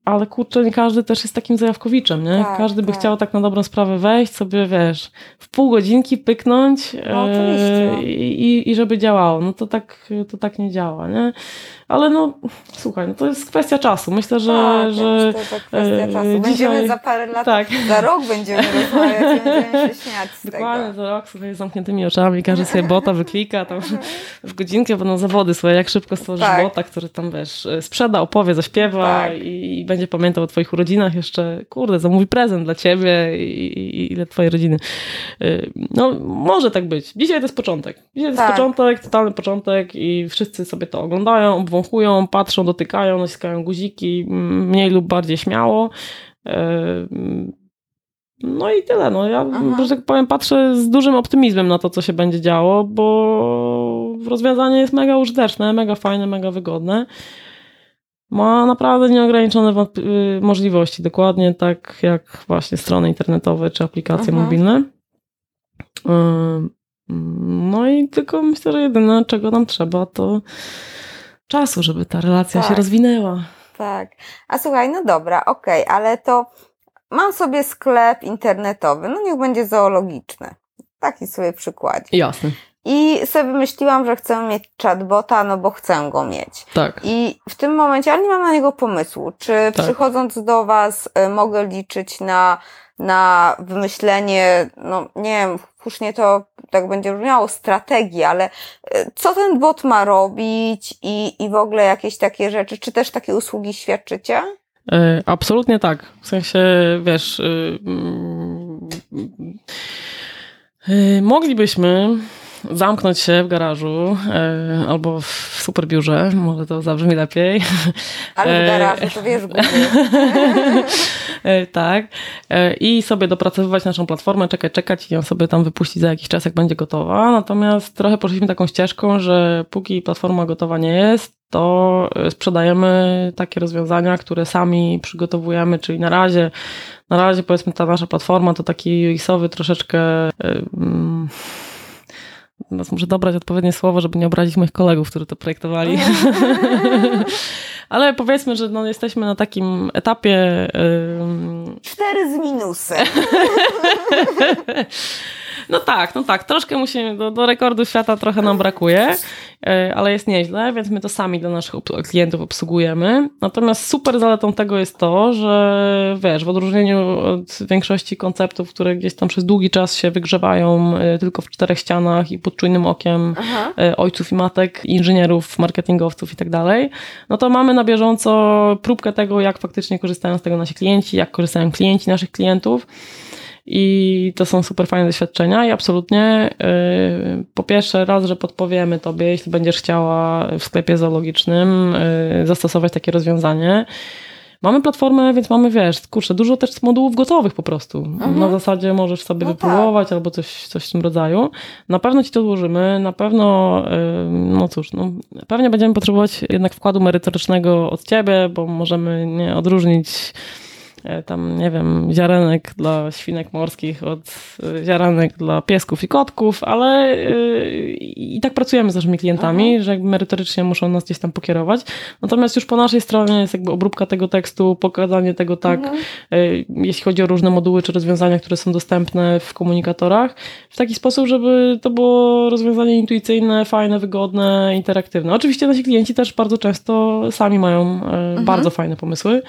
ale kurczę, nie każdy też jest takim zajawkowiczem, nie? Tak, każdy by tak. chciał tak na dobrą sprawę wejść, sobie wiesz, w pół godzinki pyknąć No, e, i, i żeby działało. No to tak, to tak nie działa, nie? Ale no, słuchaj, no to jest kwestia czasu. Myślę, że, tak, że to kwestia e, czasu. Będziemy dzisiaj- za parę lat, tak. za rok będziemy rozmawiać i [LAUGHS] będziemy się śmiać z Dokładnie, tego. za rok sobie z zamkniętymi oczami, każdy sobie bota wyklika, tam w godzinkę będą zawody swoje, jak szybko stworzysz Tak. bota, który tam, wiesz, sprzeda, opowie, zaśpiewa Tak. i, i będzie pamiętał o twoich urodzinach jeszcze, kurde, zamówi prezent dla ciebie i, i, i dla twojej rodziny. Y, No, może tak być. Dzisiaj to jest początek. Dzisiaj to jest Tak. początek, totalny początek i wszyscy sobie to oglądają, obwąchują, patrzą, dotykają, naciskają guziki, mniej lub bardziej śmiało. Y, no i tyle. No ja, Aha. że tak powiem, patrzę z dużym optymizmem na to, co się będzie działo, bo rozwiązanie jest mega użyteczne, mega fajne, mega wygodne. Ma naprawdę nieograniczone y, możliwości, dokładnie tak jak właśnie strony internetowe czy aplikacje Mhm. mobilne. Ym, No i tylko myślę, że jedyne, czego nam trzeba, to czasu, żeby ta relacja się Tak. rozwinęła. Tak. A słuchaj, no dobra, okej, ale to mam sobie sklep internetowy, no niech będzie zoologiczny. Taki sobie przykład. Jasne. I sobie myśliłam, że chcę mieć chatbota, no bo chcę go mieć. Tak. I w tym momencie, ale nie mam na niego pomysłu, czy Tak. przychodząc do Was y, mogę liczyć na, na wymyślenie, no nie wiem, hucznie to tak będzie brzmiało, strategii, ale y, co ten bot ma robić i, i w ogóle jakieś takie rzeczy, czy też takie usługi świadczycie? E, Absolutnie tak. W sensie, wiesz, y, moglibyśmy zamknąć się w garażu e, albo w superbiurze, może to zabrzmi lepiej. Ale w E, garażu, to wiesz, góry. [LAUGHS] E, tak. I sobie dopracowywać naszą platformę, czekać, czekać i ją sobie tam wypuścić za jakiś czas, jak będzie gotowa. Natomiast trochę poszliśmy taką ścieżką, że póki platforma gotowa nie jest, to sprzedajemy takie rozwiązania, które sami przygotowujemy, czyli na razie, na razie powiedzmy ta nasza platforma to taki UX-owy troszeczkę mm, Teraz muszę dobrać odpowiednie słowo, żeby nie obrazić moich kolegów, którzy to projektowali. [LAUGHS] Ale powiedzmy, że no, jesteśmy na takim etapie. Cztery z minusem. [LAUGHS] No tak, no tak, troszkę musimy, do, do rekordu świata trochę nam brakuje, yy, ale jest nieźle, więc my to sami dla naszych klientów obsługujemy. Natomiast super zaletą tego jest to, że wiesz, w odróżnieniu od większości konceptów, które gdzieś tam przez długi czas się wygrzewają yy, tylko w czterech ścianach i pod czujnym okiem Aha. e, ojców i matek, inżynierów, marketingowców i tak dalej, no to mamy na bieżąco próbkę tego, jak faktycznie korzystają z tego nasi klienci, jak korzystają klienci naszych klientów. I to są super fajne doświadczenia i absolutnie yy, po pierwsze raz, że podpowiemy Tobie, jeśli będziesz chciała w sklepie zoologicznym yy, zastosować takie rozwiązanie. Mamy platformę, więc mamy, wiesz, kurczę, dużo też modułów gotowych po prostu. Mhm. Na zasadzie możesz sobie No wypróbować albo coś, coś w tym rodzaju. Na pewno Ci to złożymy, na pewno, yy, no cóż, no, pewnie będziemy potrzebować jednak wkładu merytorycznego od Ciebie, bo możemy nie odróżnić tam, nie wiem, ziarenek dla świnek morskich od e, ziarenek dla piesków i kotków, ale yy, i tak pracujemy z naszymi klientami, że jakby merytorycznie muszą nas gdzieś tam pokierować. Natomiast już po naszej stronie jest jakby obróbka tego tekstu, pokazanie tego tak, Mhm. jeśli chodzi o różne moduły czy rozwiązania, które są dostępne w komunikatorach, w taki sposób, żeby to było rozwiązanie intuicyjne, fajne, wygodne, interaktywne. Oczywiście nasi klienci też bardzo często sami mają y, bardzo fajne pomysły.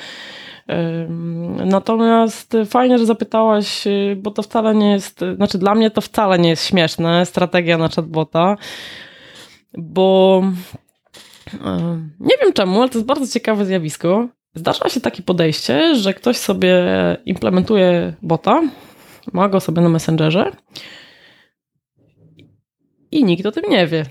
Natomiast fajnie, że zapytałaś, y, bo to wcale nie jest, znaczy dla mnie to wcale nie jest śmieszne, strategia na chatbota, bo nie wiem czemu, ale to jest bardzo ciekawe zjawisko. Zdarza się takie podejście, że ktoś sobie implementuje bota, ma go sobie na Messengerze i nikt o tym nie wie.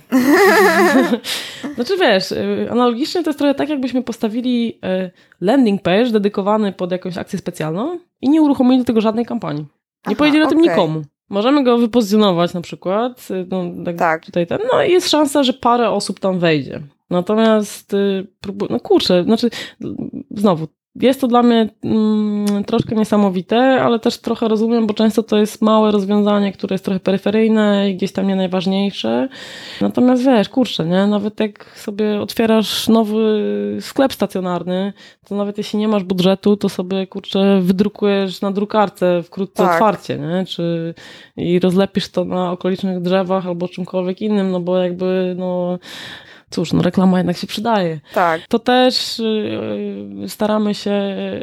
[LAUGHS] znaczy wiesz, y, analogicznie to jest trochę tak, jakbyśmy postawili y, landing page dedykowany pod jakąś akcję specjalną i nie uruchomili do tego żadnej kampanii. Nie Aha, powiedzieli o tym nikomu. Możemy go wypozycjonować na przykład, y, no, tak, Tak. tutaj ten, no i jest szansa, że parę osób tam wejdzie. Natomiast, no kurczę, znaczy, znowu, jest to dla mnie mm, troszkę niesamowite, ale też trochę rozumiem, bo często to jest małe rozwiązanie, które jest trochę peryferyjne i gdzieś tam nie najważniejsze. Natomiast wiesz, kurczę, nie? Nawet jak sobie otwierasz nowy sklep stacjonarny, to nawet jeśli nie masz budżetu, to sobie kurczę wydrukujesz na drukarce wkrótce tak. otwarcie, nie? Czy i rozlepisz to na okolicznych drzewach albo czymkolwiek innym, no bo jakby no cóż, no reklama jednak się przydaje. Tak. To też yy, staramy się,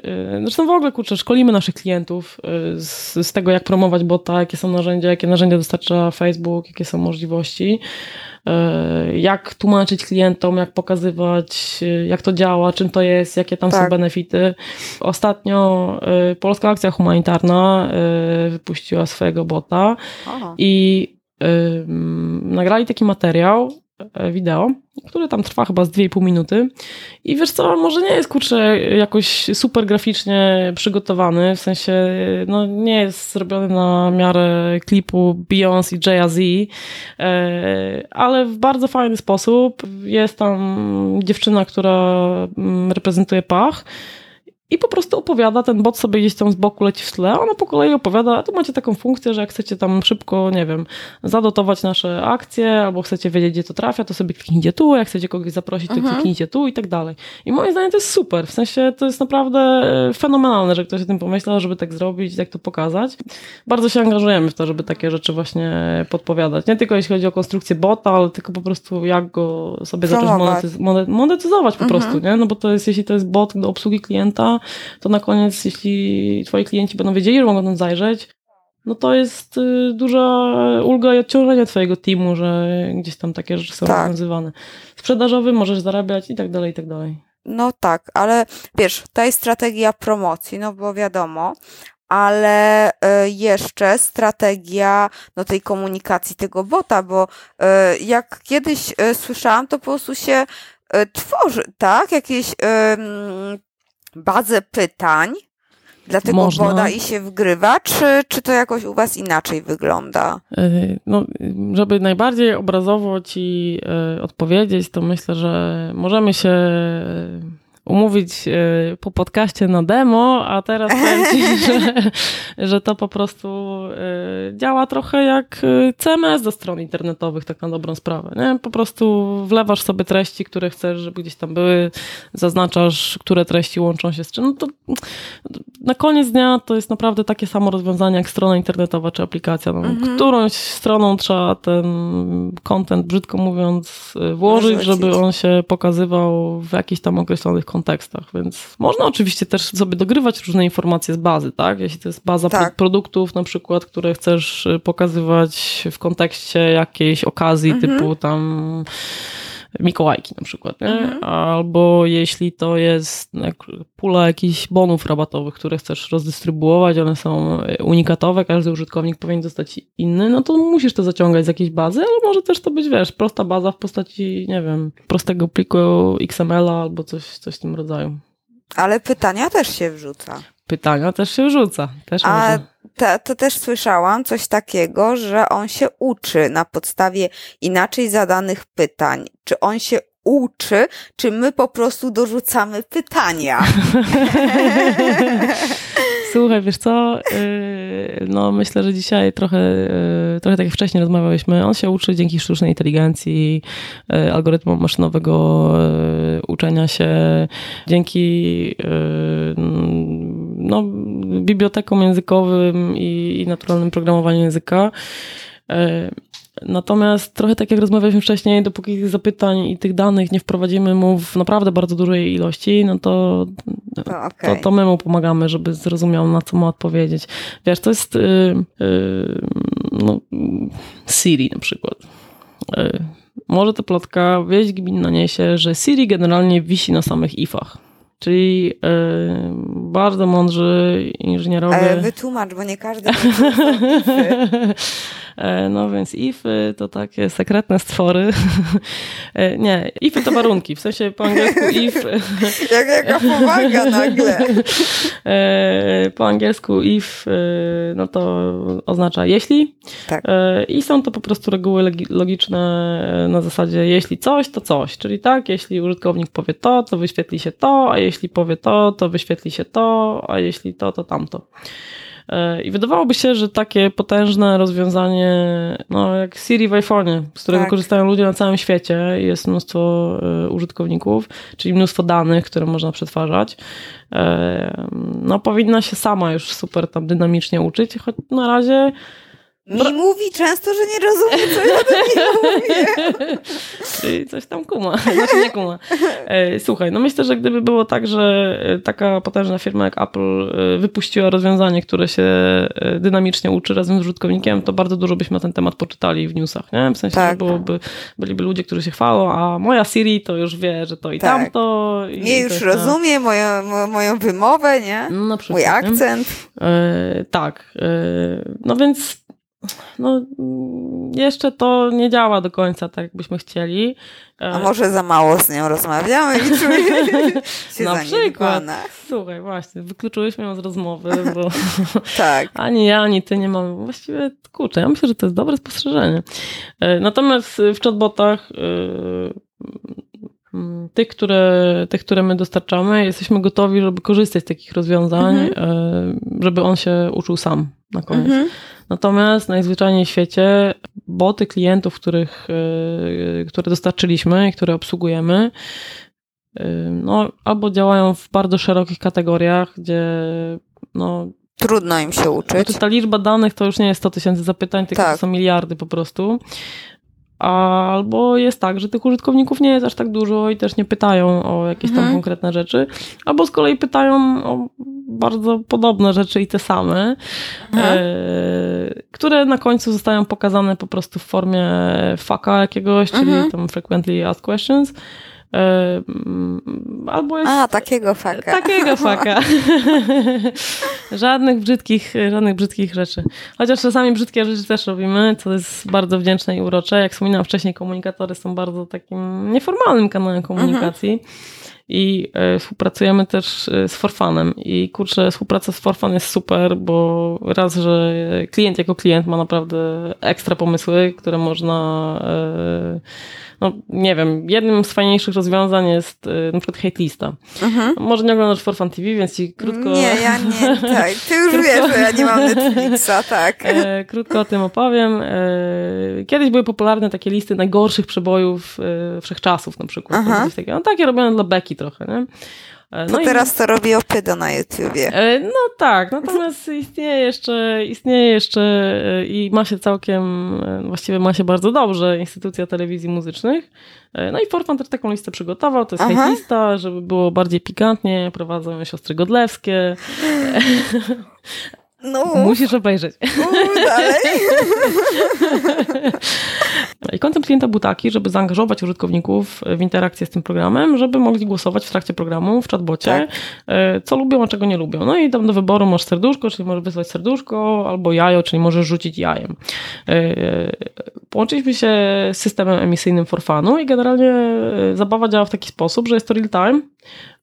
yy, zresztą w ogóle, kurczę, szkolimy naszych klientów z, z, tego, jak promować bota, jakie są narzędzia, jakie narzędzia dostarcza Facebook, jakie są możliwości, y, jak tłumaczyć klientom, jak pokazywać, y, jak to działa, czym to jest, jakie tam tak. są benefity. Ostatnio y, Polska Akcja Humanitarna wypuściła swojego bota Aha. i nagrali taki materiał, wideo, który tam trwa chyba z 2,5 minuty. I wiesz co, może nie jest kurczę jakoś super graficznie przygotowany, w sensie no, nie jest zrobiony na miarę klipu Beyoncé i Jay-Z, e, ale w bardzo fajny sposób. Jest tam dziewczyna, która mm, reprezentuje Pach i po prostu opowiada, ten bot sobie gdzieś tam z boku leci w tle, ona po kolei opowiada, a tu macie taką funkcję, że jak chcecie tam szybko, nie wiem, zadotować nasze akcje, albo chcecie wiedzieć, gdzie to trafia, to sobie kliknijcie tu, jak chcecie kogoś zaprosić, to mhm. kliknijcie tu i tak dalej. I moim zdaniem to jest super, w sensie to jest naprawdę e, fenomenalne, że ktoś o tym pomyślał, żeby tak zrobić, tak to pokazać. Bardzo się angażujemy w to, żeby takie rzeczy właśnie podpowiadać. Nie tylko jeśli chodzi o konstrukcję bota, ale tylko po prostu jak go sobie zacząć monetyz monetyzować po mhm. prostu, nie? No bo to jest, jeśli to jest bot do obsługi klienta, to na koniec, jeśli twoi klienci będą wiedzieli, że mogą tam zajrzeć, no to jest y, duża ulga i odciążenie twojego teamu, że gdzieś tam takie rzeczy są tak. rozwiązywane. Sprzedażowy możesz zarabiać i tak dalej, i tak dalej. No tak, ale wiesz, to jest strategia promocji, no bo wiadomo, ale y, jeszcze strategia no, tej komunikacji tego bota, bo y, jak kiedyś słyszałam, to po prostu się tworzy, tak? Jakieś bazę pytań dla tego Można. woda i się wgrywa, czy, czy to jakoś u Was inaczej wygląda? E, no, żeby najbardziej obrazowo Ci e, odpowiedzieć, to myślę, że możemy się umówić e, po podcaście na demo, a teraz [LAUGHS] powiem ci, że, że to po prostu e, działa trochę jak e, CMS do stron internetowych, tak na dobrą sprawę. Nie? Po prostu wlewasz sobie treści, które chcesz, żeby gdzieś tam były, zaznaczasz, które treści łączą się z czym. No to na koniec dnia to jest naprawdę takie samo rozwiązanie jak strona internetowa czy aplikacja. No, mhm. Którąś stroną trzeba ten content, brzydko mówiąc, włożyć, żeby on się pokazywał w jakichś tam określonych kontekstach, więc można oczywiście też sobie dogrywać różne informacje z bazy, tak? Jeśli to jest baza tak. produktów na przykład, które chcesz y, pokazywać w kontekście jakiejś okazji mhm. typu tam Mikołajki na przykład, nie? Mhm. Albo jeśli to jest pula jakichś bonów rabatowych, które chcesz rozdystrybuować, one są unikatowe, każdy użytkownik powinien dostać inny, no to musisz to zaciągać z jakiejś bazy, ale może też to być, wiesz, prosta baza w postaci, nie wiem, prostego pliku XML-a albo coś, coś w tym rodzaju. Ale pytania też się wrzuca. Pytania też się wrzuca. Też A może. To, to też słyszałam coś takiego, że on się uczy na podstawie inaczej zadanych pytań. Czy on się uczy, czy my po prostu dorzucamy pytania? [LAUGHS] Słuchaj, wiesz co, y, no myślę, że dzisiaj trochę, y, trochę tak jak wcześniej rozmawialiśmy, on się uczy dzięki sztucznej inteligencji, y, algorytmom maszynowego uczenia się, dzięki no, bibliotekom językowym i, i naturalnym programowaniu języka. Natomiast trochę tak jak rozmawialiśmy wcześniej, dopóki tych zapytań i tych danych nie wprowadzimy mu w naprawdę bardzo dużej ilości, no to, to, okay. to, to my mu pomagamy, żeby zrozumiał, na co ma odpowiedzieć. Wiesz, to jest yy, yy, no, Siri na przykład. Yy, może ta plotka wieść gminna niesie, że Siri generalnie wisi na samych ifach. Czyli yy, bardzo mądrzy inżynierowie. E, wytłumacz, bo nie każdy. [LAUGHS] E, no więc ify to takie sekretne stwory. E, nie, ify to warunki, w sensie po angielsku if... [LAUGHS] Jak, jaka powaga nagle. E, po angielsku if no to oznacza jeśli. Tak. I są to po prostu reguły logiczne na zasadzie jeśli coś, to coś. Czyli tak, jeśli użytkownik powie to, to wyświetli się to, a jeśli powie to, to wyświetli się to, a jeśli to, to tamto. E, I wydawałoby się, że takie potężne rozwiązanie, no jak Siri w iPhone'ie, z którego tak. korzystają ludzie na całym świecie, jest mnóstwo e, użytkowników, czyli mnóstwo danych, które można przetwarzać, e, no powinna się sama już super tam dynamicznie uczyć, choć na razie mi mówi często, że nie rozumie, co ja do niej mówię. [LAUGHS] Czyli coś tam kuma, [LAUGHS] znaczy nie kuma. E, słuchaj, no myślę, że gdyby było tak, że e, taka potężna firma jak Apple e, wypuściła rozwiązanie, które się dynamicznie uczy razem z użytkownikiem, to bardzo dużo byśmy na ten temat poczytali w newsach, nie? W sensie, tak. że byłoby, byliby ludzie, którzy się chwalą, a moja Siri to już wie, że to i tak. tamto. I nie już rozumie moją, moją wymowę, nie? No, przykład, Mój akcent. E, tak. No więc no, jeszcze to nie działa do końca tak, jakbyśmy chcieli. A może za mało z nią rozmawiamy [LAUGHS] i czujemy się Na przykład. Słuchaj, właśnie, wykluczyłyśmy ją z rozmowy, bo [LAUGHS] tak. ani ja, ani ty nie mamy. Właściwie, kurczę, ja myślę, że to jest dobre spostrzeżenie. E, natomiast w chatbotach e, tych, które, tych, które my dostarczamy, jesteśmy gotowi, żeby korzystać z takich rozwiązań, mhm. E, żeby on się uczył sam na koniec. Mhm. Natomiast najzwyczajniej w świecie boty klientów, których, e, które dostarczyliśmy i które obsługujemy, e, no, albo działają w bardzo szerokich kategoriach, gdzie no, Trudno im się uczyć. ta liczba danych to już nie jest 100 tysięcy zapytań, tylko tak. to są miliardy po prostu. Albo jest tak, że tych użytkowników nie jest aż tak dużo i też nie pytają o jakieś tam mhm. konkretne rzeczy, albo z kolei pytają o bardzo podobne rzeczy i te same, mhm. e, które na końcu zostają pokazane po prostu w formie faka jakiegoś, czyli mhm. tam frequently asked questions. Albo jest... A, takiego faka. Takiego [LAUGHS] faka. [LAUGHS] żadnych brzydkich, żadnych brzydkich rzeczy. Chociaż czasami brzydkie rzeczy też robimy, co jest bardzo wdzięczne i urocze. Jak wspominałam wcześniej, komunikatory są bardzo takim nieformalnym kanałem komunikacji. Mhm i e, współpracujemy też e, z Forfanem i kurczę, współpraca z Forfan jest super, bo raz, że klient jako klient ma naprawdę ekstra pomysły, które można e, no nie wiem, jednym z fajniejszych rozwiązań jest na przykład hate lista. Mhm. Może nie oglądasz For Fun TV, więc ci krótko... Nie, ja nie, [LAUGHS] tak. Ty już krótko... wiesz, że ja nie mam Netflixa, tak. [LAUGHS] Krótko o tym opowiem. Kiedyś były popularne takie listy najgorszych przebojów wszechczasów na przykład. Aha. Takie, no takie robione dla beki trochę, nie? E, no to teraz i... to robi Opydo na YouTubie. E, no tak, natomiast istnieje jeszcze, istnieje jeszcze e, i ma się całkiem, właściwie ma się bardzo dobrze instytucja telewizji muzycznych. No i Forfan też taką listę przygotował, to jest Aha. lista, żeby było bardziej pikantnie, prowadzą siostry Godlewskie. [LAUGHS] No. Musisz obejrzeć. dalej. I koncept klienta był taki, żeby zaangażować użytkowników w interakcję z tym programem, żeby mogli głosować w trakcie programu, w chatbocie, tak. E, co lubią, a czego nie lubią. No i tam do wyboru masz serduszko, czyli możesz wysłać serduszko, albo jajo, czyli możesz rzucić jajem. E, połączyliśmy się z systemem emisyjnym Forfanu i generalnie e, zabawa działa w taki sposób, że jest to real time,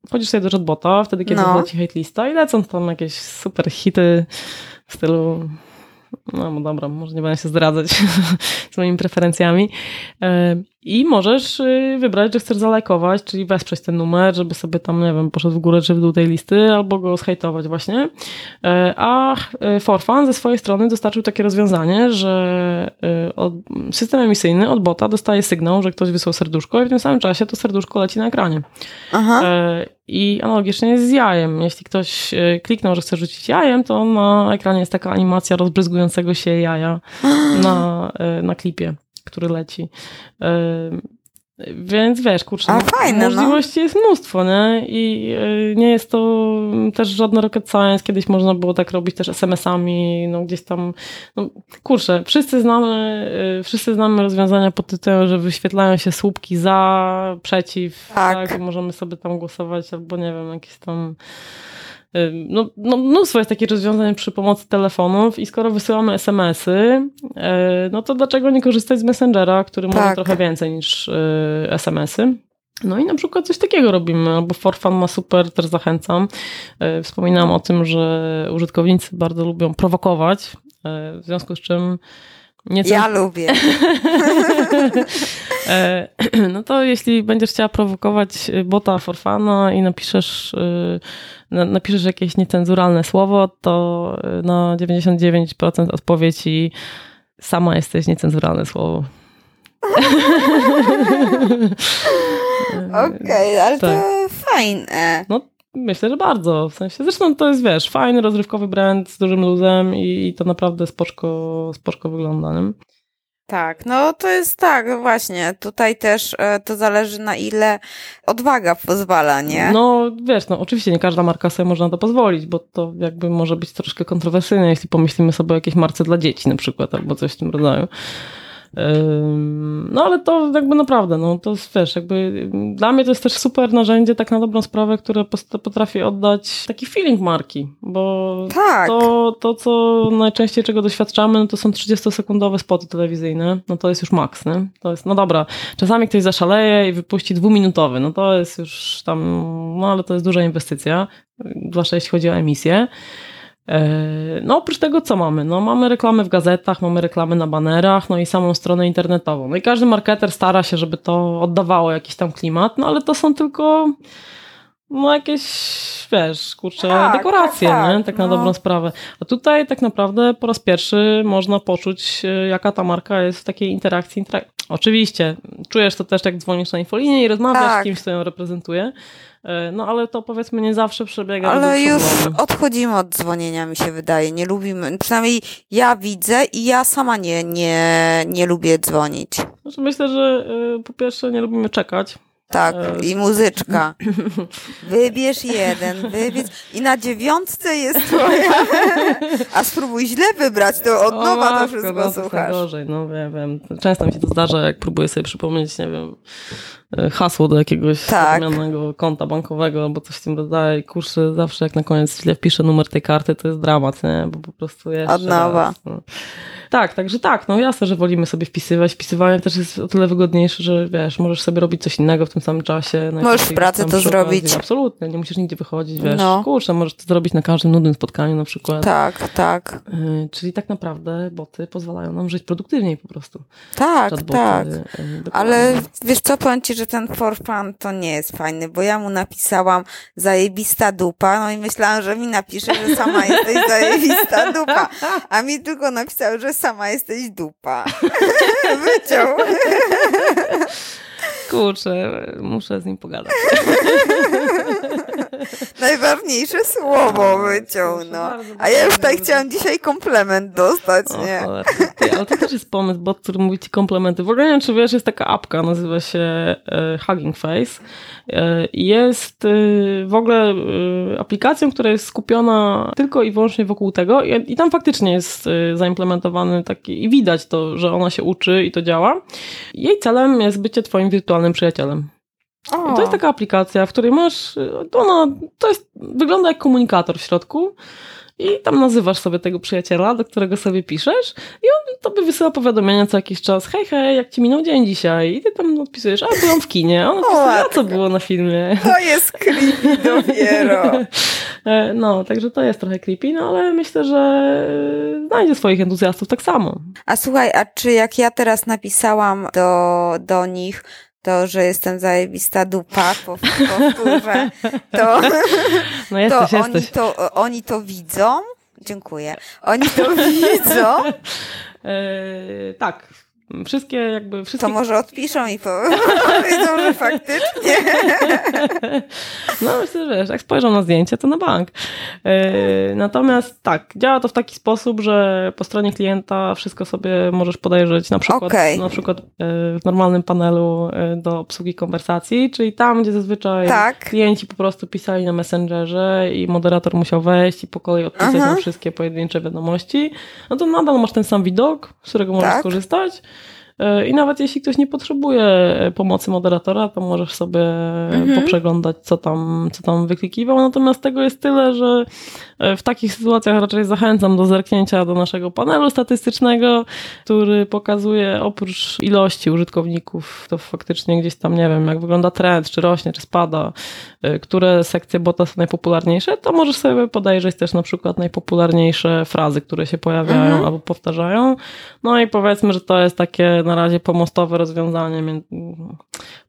wchodzisz sobie do chatbota, wtedy kiedy no. ci hate lista i lecą tam jakieś super hity w stylu no, no dobra, może nie będę się zdradzać [LAUGHS] z moimi preferencjami. E, I możesz y, wybrać, że chcesz zalajkować, czyli wesprzeć ten numer, żeby sobie tam, nie wiem, poszedł w górę czy w dół tej listy, albo go zhejtować właśnie. E, a e, Forfan ze swojej strony dostarczył takie rozwiązanie, że system emisyjny od bota dostaje sygnał, że ktoś wysłał serduszko i w tym samym czasie to serduszko leci na ekranie. Aha. I analogicznie jest z jajem. Jeśli ktoś e, kliknął, że chce rzucić jajem, to na ekranie jest taka animacja rozbryzgującego się jaja na, e, na klipie, który leci. E, więc wiesz, kurczę, A, fajne, no. możliwości no. jest mnóstwo, nie? I y, nie jest to też żadne rocket science. Kiedyś można było tak robić też SMS-ami, no gdzieś tam, no kurczę, wszyscy znamy, y, wszyscy znamy rozwiązania pod tytułem, że wyświetlają się słupki za, przeciw, tak, tak możemy sobie tam głosować, albo nie wiem, jakieś tam no, no, mnóstwo jest takich rozwiązań przy pomocy telefonów i skoro wysyłamy SMS-y, no to dlaczego nie korzystać z Messengera, który tak. może trochę więcej niż SMS-y? No i na przykład coś takiego robimy, albo Forfan ma super, też zachęcam. Wspominałam o tym, że użytkownicy bardzo lubią prowokować, w związku z czym Nieco... Ja lubię. [LAUGHS] E, [CLEARS THROAT] no to jeśli będziesz chciała prowokować bota forfana i napiszesz, y, napiszesz jakieś niecenzuralne słowo, to y, na 99% odpowiedzi sama jesteś niecenzuralne słowo. [LAUGHS] Okej, okay, ale tak. to fajne. No Myślę, że bardzo. W sensie, zresztą to jest, wiesz, fajny, rozrywkowy brand z dużym luzem i, i to naprawdę spoczko, spoczko wygląda. Nie? Tak, no to jest tak, właśnie. Tutaj też e, to zależy na ile odwaga pozwala, nie? No wiesz, no oczywiście nie każda marka sobie może na to pozwolić, bo to jakby może być troszkę kontrowersyjne, jeśli pomyślimy sobie o jakiejś marce dla dzieci na przykład, albo coś w tym rodzaju. No ale to jakby naprawdę, no to wiesz, jakby dla mnie to jest też super narzędzie tak na dobrą sprawę, które potrafi oddać taki feeling marki, bo tak. to, to co najczęściej czego doświadczamy, no to są 30-sekundowe spoty telewizyjne, no to jest już maks, nie? To jest, no dobra, czasami ktoś zaszaleje i wypuści dwuminutowy, no to jest już tam, no ale to jest duża inwestycja, zwłaszcza jeśli chodzi o emisję. E, no oprócz tego co mamy? No mamy reklamy w gazetach, mamy reklamy na banerach, no i samą stronę internetową. No i każdy marketer stara się, żeby to oddawało jakiś tam klimat, no ale to są tylko no jakieś, wiesz, kurczę, tak, dekoracje, tak, tak, nie? Tak na no. dobrą sprawę. A tutaj tak naprawdę po raz pierwszy można poczuć, e, jaka ta marka jest w takiej interakcji. Oczywiście, czujesz to też, jak dzwonisz na infolinię i rozmawiasz tak. z kimś, kto ją reprezentuje, no ale to powiedzmy nie zawsze przebiega. Ale już odchodzimy od dzwonienia, mi się wydaje. Nie lubimy, przynajmniej ja widzę i ja sama nie, nie, nie lubię dzwonić. Znaczy myślę, że y, po pierwsze nie lubimy czekać. Tak, e, i muzyczka. [LAUGHS] Wybierz jeden, wybierz. I na dziewiątce jest [LAUGHS] twoja. A spróbuj źle wybrać, to od nowa to wszystko no, słuchasz. Gorzej, no wiem, wiem. Często mi się to zdarza, jak próbuję sobie przypomnieć, nie wiem, E, hasło do jakiegoś tak. konta bankowego albo coś w tym rodzaju. Kurczę, zawsze jak na koniec źle wpiszę numer tej karty, to jest dramat, nie? Bo po prostu jeszcze Od nowa. Raz, no. Tak, także tak, no jasne, że wolimy sobie wpisywać. Wpisywanie też jest o tyle wygodniejsze, że wiesz, możesz sobie robić coś innego w tym samym czasie. Możesz w pracy to zrobić. Absolutnie, nie musisz nigdzie wychodzić, wiesz. No. Kurczę, możesz to zrobić na każdym nudnym spotkaniu na przykład. Tak, tak. Yy, czyli tak naprawdę boty pozwalają nam żyć produktywniej po prostu. Tak, Chatboty, tak. Yy, Ale wiesz co, powiem Ci, że ten for fun to nie jest fajny, bo ja mu napisałam zajebista dupa, no i myślałam, że mi napisze, że sama [LAUGHS] jesteś zajebista dupa, a mi tylko napisał, że sama jesteś dupa. [LAUGHS] Wyciął. Kurczę, muszę z nim pogadać. [LAUGHS] Najważniejsze słowo no. A ja już tak chciałam dzisiaj komplement dostać, nie? Ty, ale to też jest pomysł, bo który mówi ci komplementy. W ogóle nie wiem, czy wiesz, jest taka apka, nazywa się e, Hugging Face. E, jest e, w ogóle e, aplikacją, która jest skupiona tylko i wyłącznie wokół tego i, i tam faktycznie jest e, zaimplementowany taki i widać to, że ona się uczy i to działa. Jej celem jest bycie twoim wirtualnym przyjacielem. O. To jest taka aplikacja, w której masz, ona, to jest, wygląda jak komunikator w środku i tam nazywasz sobie tego przyjaciela, do którego sobie piszesz i on tobie wysyła powiadomienia co jakiś czas, hej, hej, jak ci minął dzień dzisiaj? I ty tam odpisujesz, a byłam w kinie. On odpisuje, a co było na filmie? To jest creepy dopiero. [LAUGHS] E, no, także to jest trochę creepy, no ale myślę, że znajdzie swoich entuzjastów tak samo. A słuchaj, a czy jak ja teraz napisałam do, do nich, to, że jestem zajebista dupa, powtórzę, to, [LAUGHS] no jesteś, to, jesteś. Oni, to oni to widzą. Dziękuję. Oni to [LAUGHS] widzą. Yy, tak, Wszystkie jakby... Wszystkie... To może odpiszą i [LAUGHS] powiedzą, że faktycznie. No myślę, że wiesz, jak spojrzą na zdjęcie, to na bank. E, natomiast tak, działa to w taki sposób, że po stronie klienta wszystko sobie możesz podejrzeć na przykład, okay. na przykład e, w normalnym panelu e, do obsługi konwersacji, czyli tam, gdzie zazwyczaj tak. klienci po prostu pisali na Messengerze i moderator musiał wejść i po kolei odpisać na wszystkie pojedyncze wiadomości, no to nadal masz ten sam widok, z którego możesz tak. skorzystać. E, I nawet jeśli ktoś nie potrzebuje pomocy moderatora, to możesz sobie mhm. poprzeglądać, co tam, co tam wyklikiwał. Natomiast tego jest tyle, że e, w takich sytuacjach raczej zachęcam do zerknięcia do naszego panelu statystycznego, który pokazuje oprócz ilości użytkowników, to faktycznie gdzieś tam, nie wiem, jak wygląda trend, czy rośnie, czy spada, e, które sekcje bota są najpopularniejsze, to możesz sobie podejrzeć też na przykład najpopularniejsze frazy, które się pojawiają mhm. albo powtarzają. No i powiedzmy, że to jest takie na razie pomostowe rozwiązanie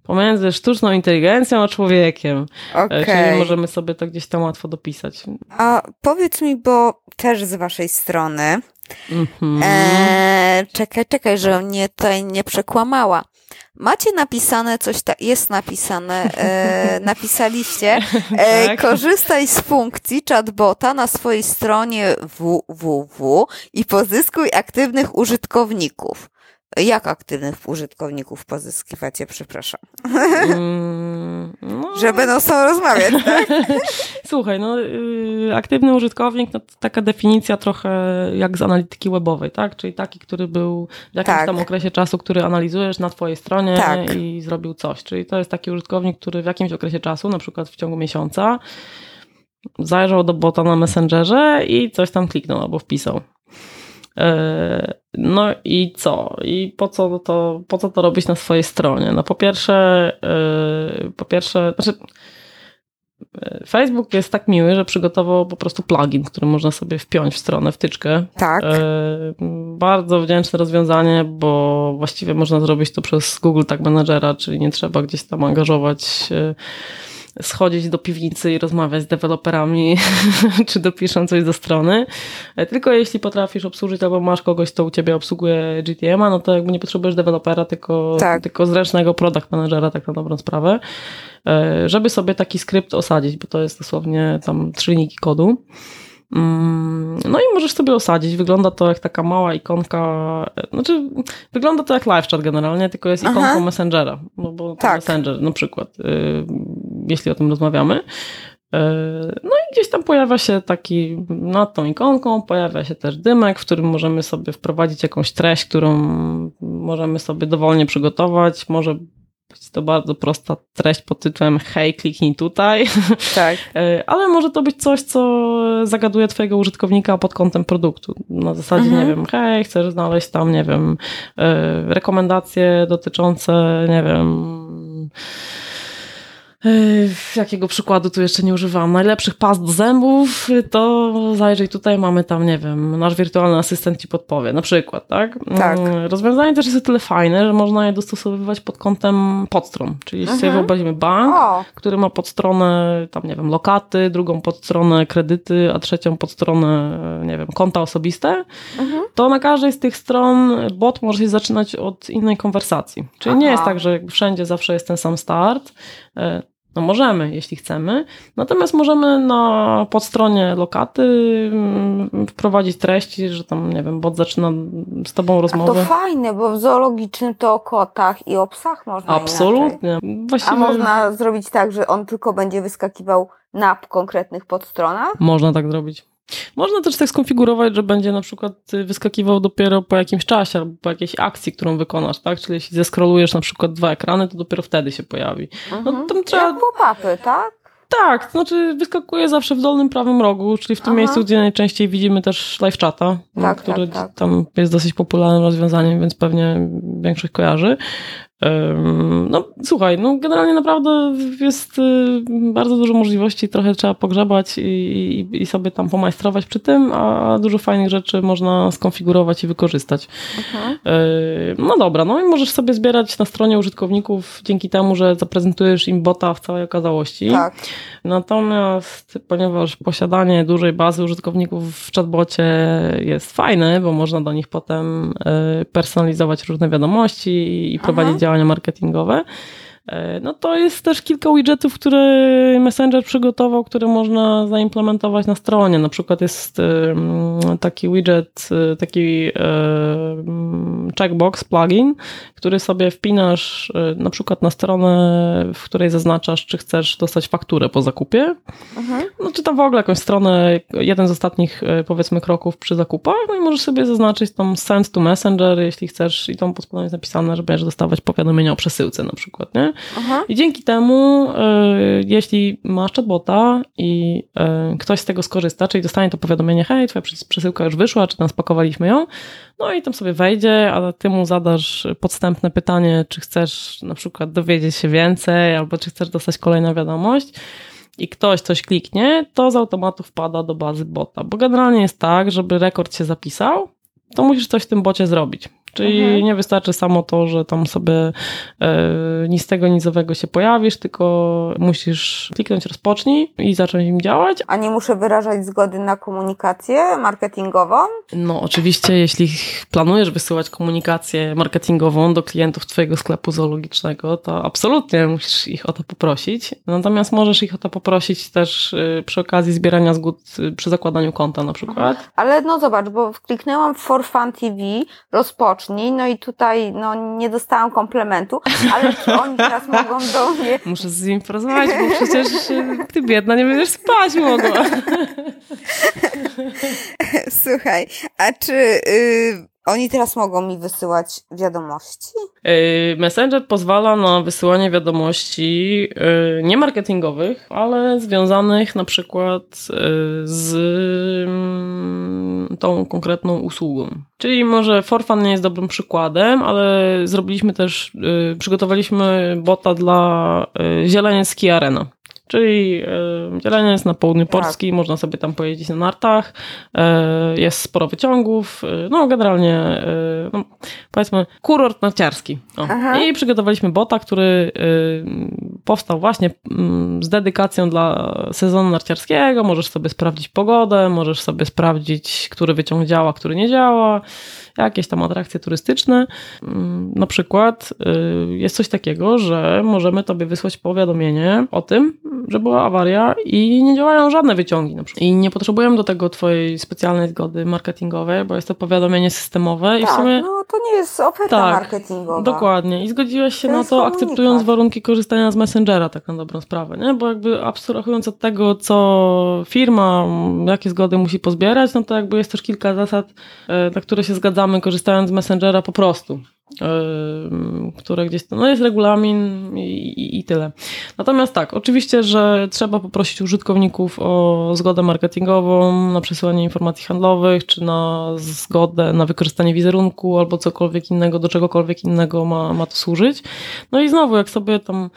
pomiędzy sztuczną inteligencją a człowiekiem. Okay. Czyli możemy sobie to gdzieś tam łatwo dopisać. A powiedz mi, bo też z waszej strony. Mm-hmm. E, czekaj, czekaj, że mnie tutaj nie przekłamała. Macie napisane coś, ta, jest napisane, e, [LAUGHS] napisaliście, e, tak. korzystaj z funkcji chatbota na swojej stronie www i pozyskuj aktywnych użytkowników. Jak aktywnych użytkowników pozyskiwacie, przepraszam? Mm, no. Że będą z tobą rozmawiać, tak? [LAUGHS] Słuchaj, no y, aktywny użytkownik, no, to taka definicja trochę jak z analityki webowej, tak? Czyli taki, który był w jakimś tak. tam okresie czasu, który analizujesz na twojej stronie tak. i zrobił coś. Czyli to jest taki użytkownik, który w jakimś okresie czasu, na przykład w ciągu miesiąca, zajrzał do bota na Messengerze i coś tam kliknął albo wpisał. E, no i co? I po co to, po co to robić na swojej stronie? No po pierwsze, e, po pierwsze, znaczy e, Facebook jest tak miły, że przygotował po prostu plugin, który można sobie wpiąć w stronę, wtyczkę. Tak. Bardzo wdzięczne rozwiązanie, bo właściwie można zrobić to przez Google Tag Managera, czyli nie trzeba gdzieś tam angażować schodzić do piwnicy i rozmawiać z deweloperami, [LAUGHS] czy dopiszą coś do strony. E, tylko jeśli potrafisz obsłużyć albo masz kogoś, kto u ciebie obsługuje GTM-a, no to jakby nie potrzebujesz dewelopera, tylko, tak. tylko zręcznego product managera, tak na dobrą sprawę, e, żeby sobie taki skrypt osadzić, bo to jest dosłownie tam trzy linijki kodu. Mm, no i możesz sobie osadzić. Wygląda to jak taka mała ikonka, znaczy wygląda to jak live chat generalnie, tylko jest ikonką Aha. Messengera, no bo tak. Messenger na przykład, y, jeśli o tym rozmawiamy. Y, no i gdzieś tam pojawia się taki, nad tą ikonką pojawia się też dymek, w którym możemy sobie wprowadzić jakąś treść, którą możemy sobie dowolnie przygotować. Może być to bardzo prosta treść pod tytułem hej, kliknij tutaj. Tak. [LAUGHS] E, ale może to być coś, co zagaduje twojego użytkownika pod kątem produktu. Na zasadzie, mhm. nie wiem, hej, chcesz znaleźć tam, nie wiem, e, rekomendacje dotyczące, nie wiem, Jakiego przykładu tu jeszcze nie używam? Najlepszych past do zębów, to zajrzyj tutaj, mamy tam, nie wiem, nasz wirtualny asystent ci podpowie, na przykład, tak? Tak. Mm, rozwiązanie też jest o tyle fajne, że można je dostosowywać pod kątem podstron. Czyli jeśli sobie mhm. wyobrazimy bank, o. który ma podstronę, tam, nie wiem, lokaty, drugą podstronę kredyty, a trzecią podstronę, nie wiem, konta osobiste, mhm. to na każdej z tych stron bot może się zaczynać od innej konwersacji. Czyli Aha. nie jest tak, że wszędzie zawsze jest ten sam start, e, no możemy, jeśli chcemy. Natomiast możemy na podstronie lokaty mm, wprowadzić treści, że tam, nie wiem, bot zaczyna z tobą rozmowę. A to fajne, bo w zoologicznym to o kotach i o psach można Absolutnie. Właściwie... A można zrobić tak, że on tylko będzie wyskakiwał na konkretnych podstronach? Można tak zrobić. Można też tak skonfigurować, że będzie na przykład wyskakiwał dopiero po jakimś czasie albo po jakiejś akcji, którą wykonasz, tak? Czyli jeśli zeskrolujesz na przykład dwa ekrany, to dopiero wtedy się pojawi. No, mhm. tam trzeba... Jak pop-upy, tak? Tak, to znaczy wyskakuje zawsze w dolnym prawym rogu, czyli w tym Aha. miejscu, gdzie najczęściej widzimy też live chata, tak, który tak, tak. tam jest dosyć popularnym rozwiązaniem, więc pewnie większość kojarzy. No słuchaj, no generalnie naprawdę jest y, bardzo dużo możliwości, trochę trzeba pogrzebać i, i, sobie tam pomajstrować przy tym, a dużo fajnych rzeczy można skonfigurować i wykorzystać. Mhm. No dobra, no i możesz sobie zbierać na stronie użytkowników dzięki temu, że zaprezentujesz im bota w całej okazałości. Tak. Natomiast ponieważ posiadanie dużej bazy użytkowników w chatbocie jest fajne, bo można do nich potem y, personalizować różne wiadomości i prowadzić działania marketingowe, E, no to jest też kilka widgetów, które Messenger przygotował, które można zaimplementować na stronie. Na przykład jest taki widget, e, taki e, checkbox plugin, który sobie wpinasz na przykład na stronę, w której zaznaczasz, czy chcesz dostać fakturę po zakupie. Mhm. No czy tam w ogóle jakąś stronę, jeden z ostatnich powiedzmy kroków przy zakupach, no i możesz sobie zaznaczyć tam send to messenger, jeśli chcesz i tam pod spodem jest napisane, że będziesz dostawać powiadomienia o przesyłce na przykład, nie? Aha. I dzięki temu, y, jeśli masz chatbota i y, ktoś z tego skorzysta, czyli dostanie to powiadomienie, hej, twoja przesyłka już wyszła, czy tam spakowaliśmy ją, no i tam sobie wejdzie, a ty mu zadasz podstępne pytanie, czy chcesz na przykład dowiedzieć się więcej, albo czy chcesz dostać kolejną wiadomość, i ktoś coś kliknie, to z automatu wpada do bazy bota. Bo generalnie jest tak, żeby rekord się zapisał, to musisz coś w tym bocie zrobić. Czyli mhm. nie wystarczy samo to, że tam sobie e, nic tego nicowego się pojawisz, tylko musisz kliknąć rozpocznij i zacząć im działać. A nie muszę wyrażać zgody na komunikację marketingową? No oczywiście, jeśli planujesz wysyłać komunikację marketingową do klientów twojego sklepu zoologicznego, to absolutnie musisz ich o to poprosić. Natomiast możesz ich o to poprosić też e, przy okazji zbierania zgód e, przy zakładaniu konta na przykład. Ale no zobacz, bo kliknęłam w For Fun TV, rozpocznij no i tutaj no, nie dostałam komplementu, ale czy oni teraz mogą do mnie... [LAUGHS] Muszę z nim porozmawiać, bo przecież ty biedna nie będziesz spać mogła. [LAUGHS] Słuchaj, a czy... Y, oni teraz mogą mi wysyłać wiadomości? Yy, Messenger pozwala na wysyłanie wiadomości yy, nie marketingowych, ale związanych na przykład yy, z mm, tą konkretną usługą. Czyli może Forfan nie jest dobrym przykładem, ale zrobiliśmy też, przygotowaliśmy bota dla Zieleniecki Arena. Czyli dzielenie jest na południu tak. Polski, tak. można sobie tam pojeździć na nartach, e, jest sporo wyciągów, e, no generalnie e, no, powiedzmy kurort narciarski. I przygotowaliśmy bota, który powstał właśnie mm, z dedykacją dla sezonu narciarskiego, możesz sobie sprawdzić pogodę, możesz sobie sprawdzić, który wyciąg działa, który nie działa, jakieś tam atrakcje turystyczne. Mm, na przykład y, jest coś takiego, że możemy tobie wysłać powiadomienie o tym, że była awaria i nie działają żadne wyciągi. Na przykład. I nie potrzebujemy do tego twojej specjalnej zgody marketingowej, bo jest to powiadomienie systemowe. Tak, i w tak, sumie... no to nie jest oferta tak, marketingowa. Dokładnie. I zgodziłeś się to na to, akceptując warunki korzystania z Messengera, tak na dobrą sprawę, nie? Bo jakby abstrahując od tego, co firma, jakie zgody musi pozbierać, no to jakby jest też kilka zasad, e, na które się zgadzamy zgadzamy korzystając z Messengera po prostu, które gdzieś tam, no jest regulamin i, i, i, tyle. Natomiast tak, oczywiście, że trzeba poprosić użytkowników o zgodę marketingową na przesyłanie informacji handlowych, czy na zgodę na wykorzystanie wizerunku albo cokolwiek innego, do czegokolwiek innego ma, ma to służyć. No i znowu, jak sobie tam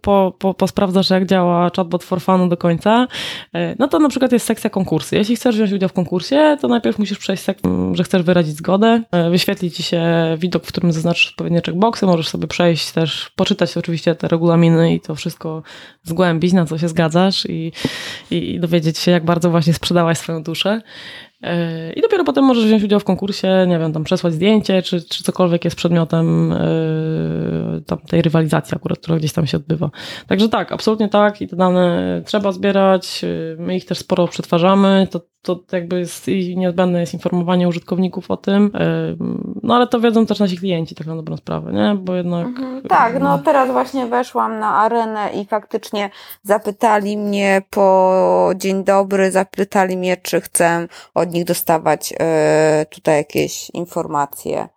po, po, posprawdzasz, jak działa chatbot for fun do końca, e, no to na przykład jest sekcja konkursy. Jeśli chcesz wziąć udział w konkursie, to najpierw musisz przejść sekcję, że chcesz wyrazić zgodę. Wyświetli ci się widok, w którym zaznaczysz odpowiednie checkboxy. Możesz sobie przejść też, poczytać oczywiście te regulaminy i to wszystko zgłębić, na co się zgadzasz i, i, i dowiedzieć się, jak bardzo właśnie sprzedałaś swoją duszę. I dopiero potem możesz wziąć udział w konkursie, nie wiem, tam przesłać zdjęcie, czy, czy cokolwiek jest przedmiotem yy, tam tej rywalizacji akurat, która gdzieś tam się odbywa. Także tak, absolutnie tak i te dane trzeba zbierać, yy, my ich też sporo przetwarzamy, to, to jakby jest i niezbędne jest informowanie użytkowników o tym, yy, no ale to wiedzą też nasi klienci, tak na dobrą sprawę, nie? Bo jednak... Mhm, tak, no teraz właśnie weszłam na arenę i faktycznie zapytali mnie po dzień dobry, zapytali mnie, czy chcę od nich dostawać e, tutaj jakieś informacje.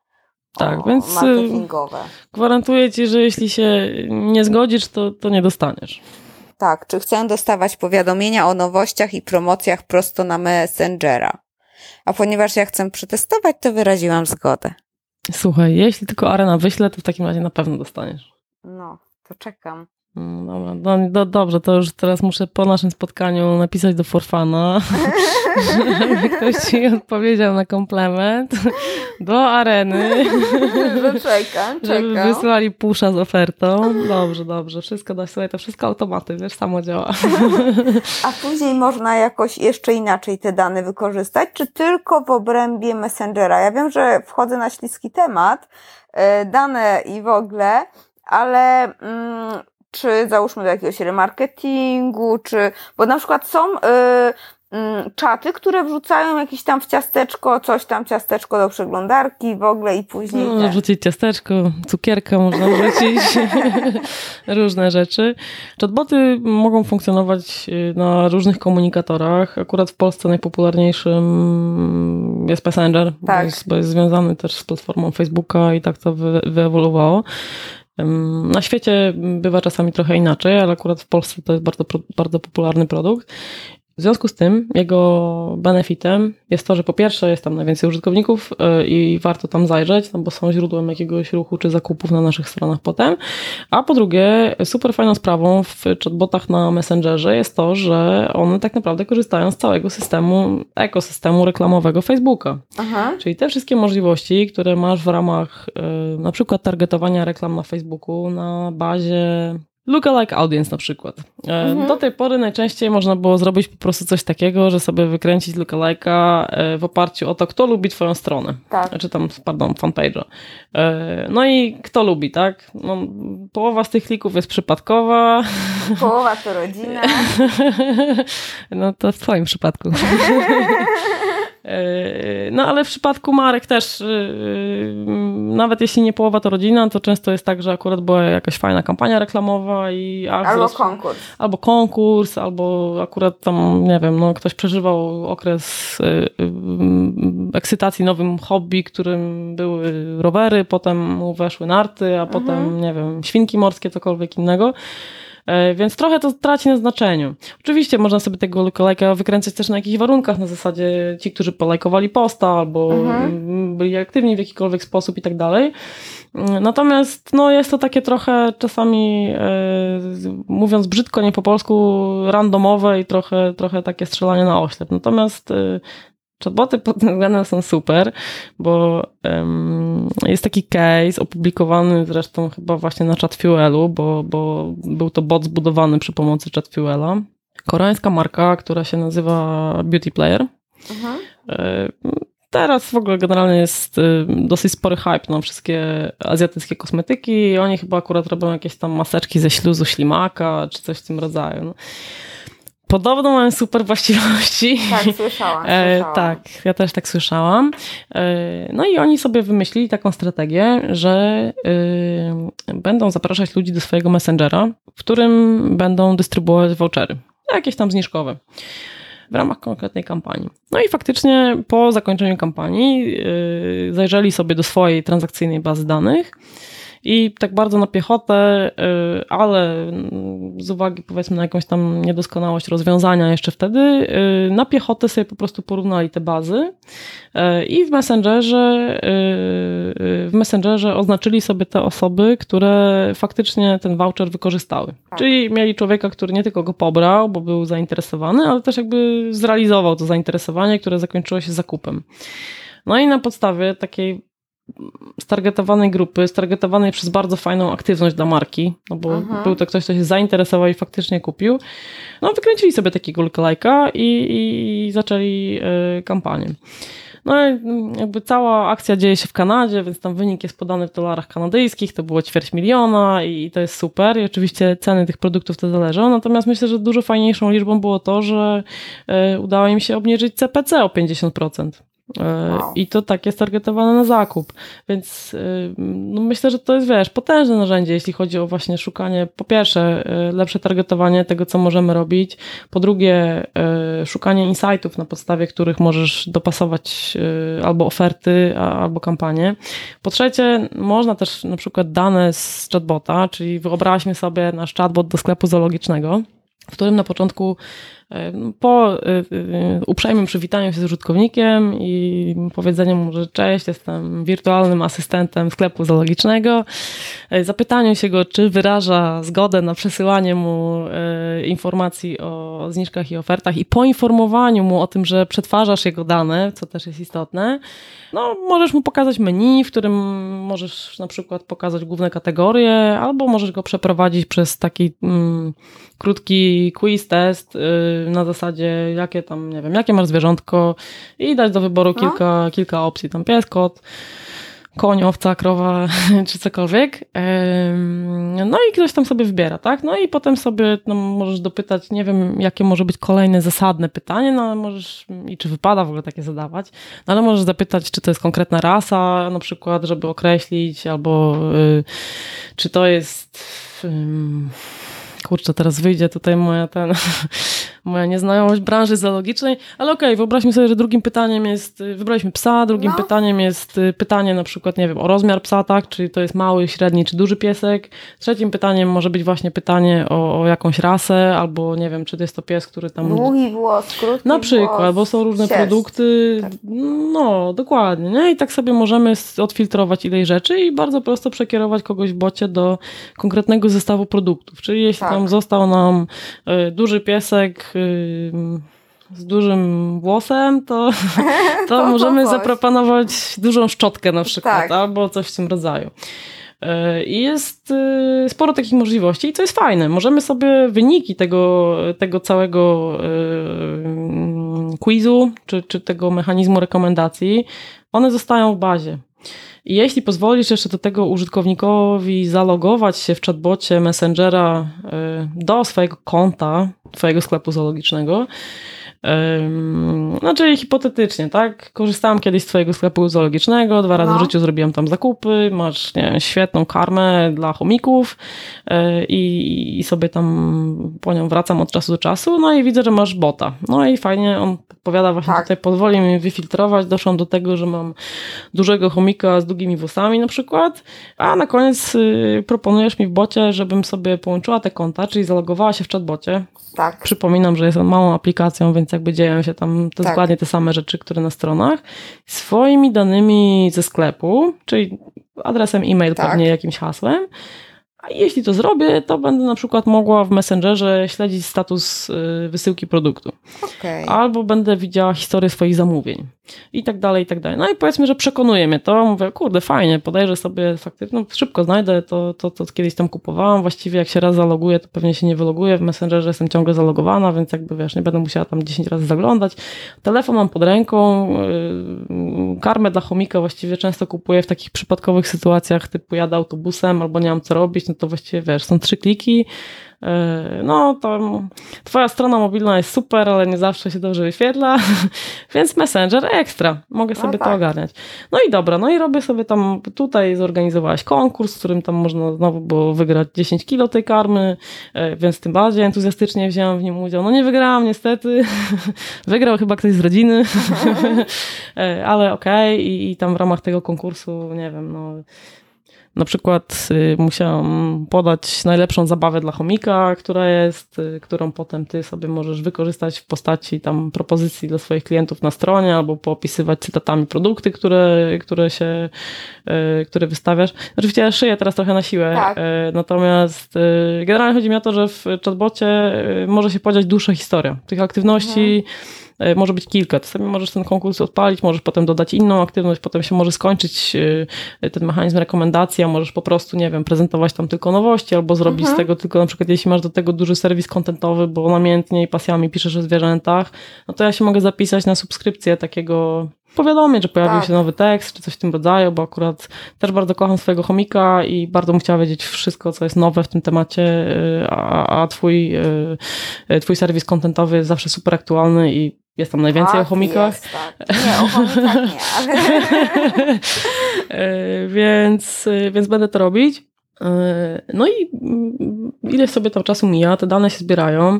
Tak, więc y, marketingowe. gwarantuję ci, że jeśli się nie zgodzisz, to, to nie dostaniesz. Tak, czy chcę dostawać powiadomienia o nowościach i promocjach prosto na Messengera. A ponieważ ja chcę przetestować, to wyraziłam zgodę. Słuchaj, jeśli tylko Arena wyśle, to w takim razie na pewno dostaniesz. No, to czekam. No, no, no, dobrze, to już teraz muszę po naszym spotkaniu napisać do Forfana, [LAUGHS] żeby ktoś ci odpowiedział na komplement do areny. [LAUGHS] No czekam, Żeby wysłali pusza z ofertą. Dobrze, dobrze. Wszystko da słuchaj, to wszystko automaty, wiesz, samo działa. A później można jakoś jeszcze inaczej te dane wykorzystać, czy tylko w obrębie Messengera? Ja wiem, że wchodzę na śliski temat, e, dane i w ogóle, ale mm, czy załóżmy do jakiegoś remarketingu, czy, bo na przykład są y, y, czaty, które wrzucają jakieś tam w ciasteczko, coś tam ciasteczko do przeglądarki w ogóle i później. Można wrzucić ciasteczko, cukierkę można wrzucić, różne rzeczy. Chatboty mogą funkcjonować y, na różnych komunikatorach. Akurat w Polsce najpopularniejszym jest Messenger, tak. bo, jest, bo jest związany też z platformą Facebooka i tak to wy, wyewoluowało. Na świecie bywa czasami trochę inaczej, ale akurat w Polsce to jest bardzo, bardzo popularny produkt w związku z tym jego benefitem jest to, że po pierwsze jest tam najwięcej użytkowników e, i warto tam zajrzeć, no bo są źródłem jakiegoś ruchu czy zakupów na naszych stronach potem. A po drugie, super fajną sprawą w chatbotach na Messengerze jest to, że one tak naprawdę korzystają z całego systemu, ekosystemu reklamowego Facebooka. Aha. Czyli te wszystkie możliwości, które masz w ramach e, na przykład targetowania reklam na Facebooku na bazie Lookalike audience na przykład. E, mhm. Do tej pory najczęściej można było zrobić po prostu coś takiego, że sobie wykręcić lookalike'a e, w oparciu o to, kto lubi twoją stronę. Tak. Czy tam, pardon, fanpage'a. E, no i kto lubi, tak? No, połowa z tych klików jest przypadkowa. Połowa to rodzina. [LAUGHS] no to w twoim przypadku. [LAUGHS] E, no ale w przypadku marek też, e, nawet jeśli nie połowa to rodzina, to często jest tak, że akurat była jakaś fajna kampania reklamowa i albo konkurs. Albo konkurs, albo akurat tam, nie wiem, no ktoś przeżywał okres ekscytacji nowym hobby, którym były rowery, potem mu weszły narty, a mhm. potem, nie wiem, świnki morskie, cokolwiek innego. E, więc trochę to traci na znaczeniu. Oczywiście można sobie tego lookalike'a wykręcać też na jakichś warunkach, na zasadzie ci, którzy polajkowali posta albo mhm. byli aktywni w jakikolwiek sposób i tak dalej. Natomiast no, jest to takie trochę czasami, e, mówiąc brzydko, nie po polsku, randomowe i trochę, trochę takie strzelanie na oślep. Natomiast e, Chatboty pod tym względem są super, bo um, jest taki case opublikowany zresztą chyba właśnie na ChatFuelu, bo, bo był to bot zbudowany przy pomocy ChatFuela. Koreańska marka, która się nazywa Beauty Player. Mhm. E, teraz w ogóle generalnie jest y, dosyć spory hype na wszystkie azjatyckie kosmetyki oni chyba akurat robią jakieś tam maseczki ze śluzu ślimaka czy coś w tym rodzaju. No. Podobno mają super właściwości. Tak, [LAUGHS] słyszałam. E, tak, ja też tak słyszałam. E, no i oni sobie wymyślili taką strategię, że e, będą zapraszać ludzi do swojego messengera, w którym będą dystrybuować vouchery, jakieś tam zniżkowe w ramach konkretnej kampanii. No i faktycznie po zakończeniu kampanii zajrzeli sobie do swojej transakcyjnej bazy danych i tak bardzo na piechotę, y, ale z uwagi powiedzmy na jakąś tam niedoskonałość rozwiązania jeszcze wtedy, y, na piechotę sobie po prostu porównali te bazy y, i w Messengerze, w Messengerze oznaczyli sobie te osoby, które faktycznie ten voucher wykorzystały. Tak. Czyli mieli człowieka, który nie tylko go pobrał, bo był zainteresowany, ale też jakby zrealizował to zainteresowanie, które zakończyło się zakupem. No i na podstawie takiej stargetowanej grupy, stargetowanej przez bardzo fajną aktywność dla marki, no bo Aha. był to ktoś, kto się zainteresował i faktycznie kupił, no wykręcili sobie takiego lookalike'a i, i zaczęli y, kampanię. No jakby cała akcja dzieje się w Kanadzie, więc tam wynik jest podany w dolarach kanadyjskich, to było ćwierć miliona i to jest super i oczywiście ceny tych produktów to zależą, natomiast myślę, że dużo fajniejszą liczbą było to, że y, udało im się obniżyć CPC o 50%. E, wow. I to tak jest targetowane na zakup. Więc e, no myślę, że to jest, wiesz, potężne narzędzie, jeśli chodzi o właśnie szukanie, po pierwsze, e, lepsze targetowanie tego, co możemy robić, po drugie, szukanie insightów, na podstawie których możesz dopasować albo oferty, albo kampanie. Po trzecie, można też na przykład dane z chatbota, czyli wyobraźmy sobie nasz chatbot do sklepu zoologicznego, w którym na początku Po uprzejmym przywitaniu się z użytkownikiem i powiedzeniu mu, że cześć, jestem wirtualnym asystentem sklepu zoologicznego, zapytaniu się go, czy wyraża zgodę na przesyłanie mu informacji o zniżkach i ofertach i poinformowaniu mu o tym, że przetwarzasz jego dane, co też jest istotne, no, możesz mu pokazać menu, w którym możesz na przykład pokazać główne kategorie, albo możesz go przeprowadzić przez taki mm, krótki quiz test na zasadzie, jakie tam, nie wiem, jakie masz zwierzątko i dać do wyboru no. kilka, kilka opcji, tam pies, kot, koń, owca, krowa [LAUGHS] czy cokolwiek. No i ktoś tam sobie wybiera, tak? No i potem sobie no, możesz dopytać, nie wiem, jakie może być kolejne zasadne pytanie, no ale możesz, i czy wypada w ogóle takie zadawać, no ale możesz zapytać, czy to jest konkretna rasa, na przykład, żeby określić, albo y, czy to jest. kurczę, teraz wyjdzie tutaj moja ten [LAUGHS] moja nieznajomość branży zoologicznej, ale okej, okay, wyobraźmy sobie, że drugim pytaniem jest, y, wybraliśmy psa, drugim no. pytaniem jest y, pytanie na przykład, nie wiem, o rozmiar psa, tak, czy to jest mały, średni, czy duży piesek. Trzecim pytaniem może być właśnie pytanie o, o jakąś rasę, albo nie wiem, czy to jest to pies, który tam... Długi włos, krótki Na przykład, włos, bo są różne sierść. produkty, tak. no, dokładnie, nie? I tak sobie możemy odfiltrować ileś rzeczy i bardzo prosto przekierować kogoś w bocie do konkretnego zestawu produktów, czyli jeśli tak. tam został nam y, duży piesek, z dużym włosem, to, [LAUGHS] to, to możemy to zaproponować dużą szczotkę na przykład, tak. albo coś w tym rodzaju. E, I jest y, sporo takich możliwości i to jest fajne. Możemy sobie wyniki tego, tego całego y, quizu, czy, czy tego mechanizmu rekomendacji, one zostają w bazie. I jeśli pozwolisz jeszcze do tego użytkownikowi zalogować się w chatbocie Messengera y, do swojego konta, twojego sklepu zoologicznego, czyli hipotetycznie, tak? Korzystałam kiedyś z twojego sklepu zoologicznego, dwa razy no. w życiu zrobiłam tam zakupy, masz nie wiem, świetną karmę dla chomików e, i, i sobie tam po nią wracam od czasu do czasu, no i widzę, że masz bota. No i fajnie, on podpowiada właśnie tak. tutaj, pozwoli mi wyfiltrować, doszłam do tego, że mam dużego chomika z długimi włosami na przykład, a na koniec y, proponujesz mi w bocie, żebym sobie połączyła te konta, czyli zalogowała się w chatbocie. Tak. Przypominam, że jest on małą aplikacją, więc jakby dzieją się tam to tak. dokładnie te same rzeczy, które na stronach, swoimi danymi ze sklepu, czyli adresem e-mail tak. pewnie jakimś hasłem, a jeśli to zrobię, to będę na przykład mogła w Messengerze śledzić status y, wysyłki produktu. Okay. Albo będę widziała historię swoich zamówień. I tak dalej, i tak dalej. No i powiedzmy, że przekonuje mnie to. Mówię, kurde, fajnie, podejrzę sobie faktycznie, no szybko znajdę to, to, to kiedyś tam kupowałam. Właściwie jak się raz zaloguję, to pewnie się nie wyloguję. W Messengerze jestem ciągle zalogowana, więc jakby wiesz, nie będę musiała tam 10 razy zaglądać. Telefon mam pod ręką. Yy, karmę dla chomika właściwie często kupuję w takich przypadkowych sytuacjach, typu jadę autobusem albo nie mam co robić, no to właściwie wiesz, są trzy kliki, no to twoja strona mobilna jest super, ale nie zawsze się dobrze wyświetla, [LAUGHS] więc Messenger ekstra, mogę no sobie tak. to ogarniać. No i dobra, no i robię sobie tam, tutaj zorganizowałaś konkurs, w którym tam można znowu było wygrać 10 kilo tej karmy, e, więc tym bardziej entuzjastycznie wzięłam w nim udział. No nie wygrałam niestety, [LAUGHS] wygrał chyba ktoś z rodziny, e, [LAUGHS] ale okej okay. I, i tam w ramach tego konkursu, nie wiem, no na przykład y, musiałam podać najlepszą zabawę dla chomika, która jest, y, którą potem ty sobie możesz wykorzystać w postaci tam propozycji dla swoich klientów na stronie, albo poopisywać cytatami produkty, które, które się, y, które wystawiasz. Oczywiście ja szyję teraz trochę na siłę, tak. natomiast generalnie chodzi mi o to, że w chatbocie może się podziać dłuższa historia tych aktywności, mhm może być kilka. Czasami możesz ten konkurs odpalić, możesz potem dodać inną aktywność, potem się może skończyć e, ten mechanizm rekomendacji, a możesz po prostu, nie wiem, prezentować tam tylko nowości albo zrobić mhm. z tego tylko, na przykład jeśli masz do tego duży serwis kontentowy, bo namiętnie i pasjami piszesz o zwierzętach, no to ja się mogę zapisać na subskrypcję takiego powiadomić, że pojawił tak. się nowy tekst, czy coś w tym rodzaju, bo akurat też bardzo kocham swojego chomika i bardzo bym chciała wiedzieć wszystko, co jest nowe w tym temacie, y, a, a twój, y, y, twój serwis kontentowy jest zawsze super aktualny i jest tam najwięcej tak, o chomikach. Jest, tak. Nie, o chomikach nie. Ale... [LAUGHS] więc, więc będę to robić. No i mm, ile sobie tam czasu mija, te dane się zbierają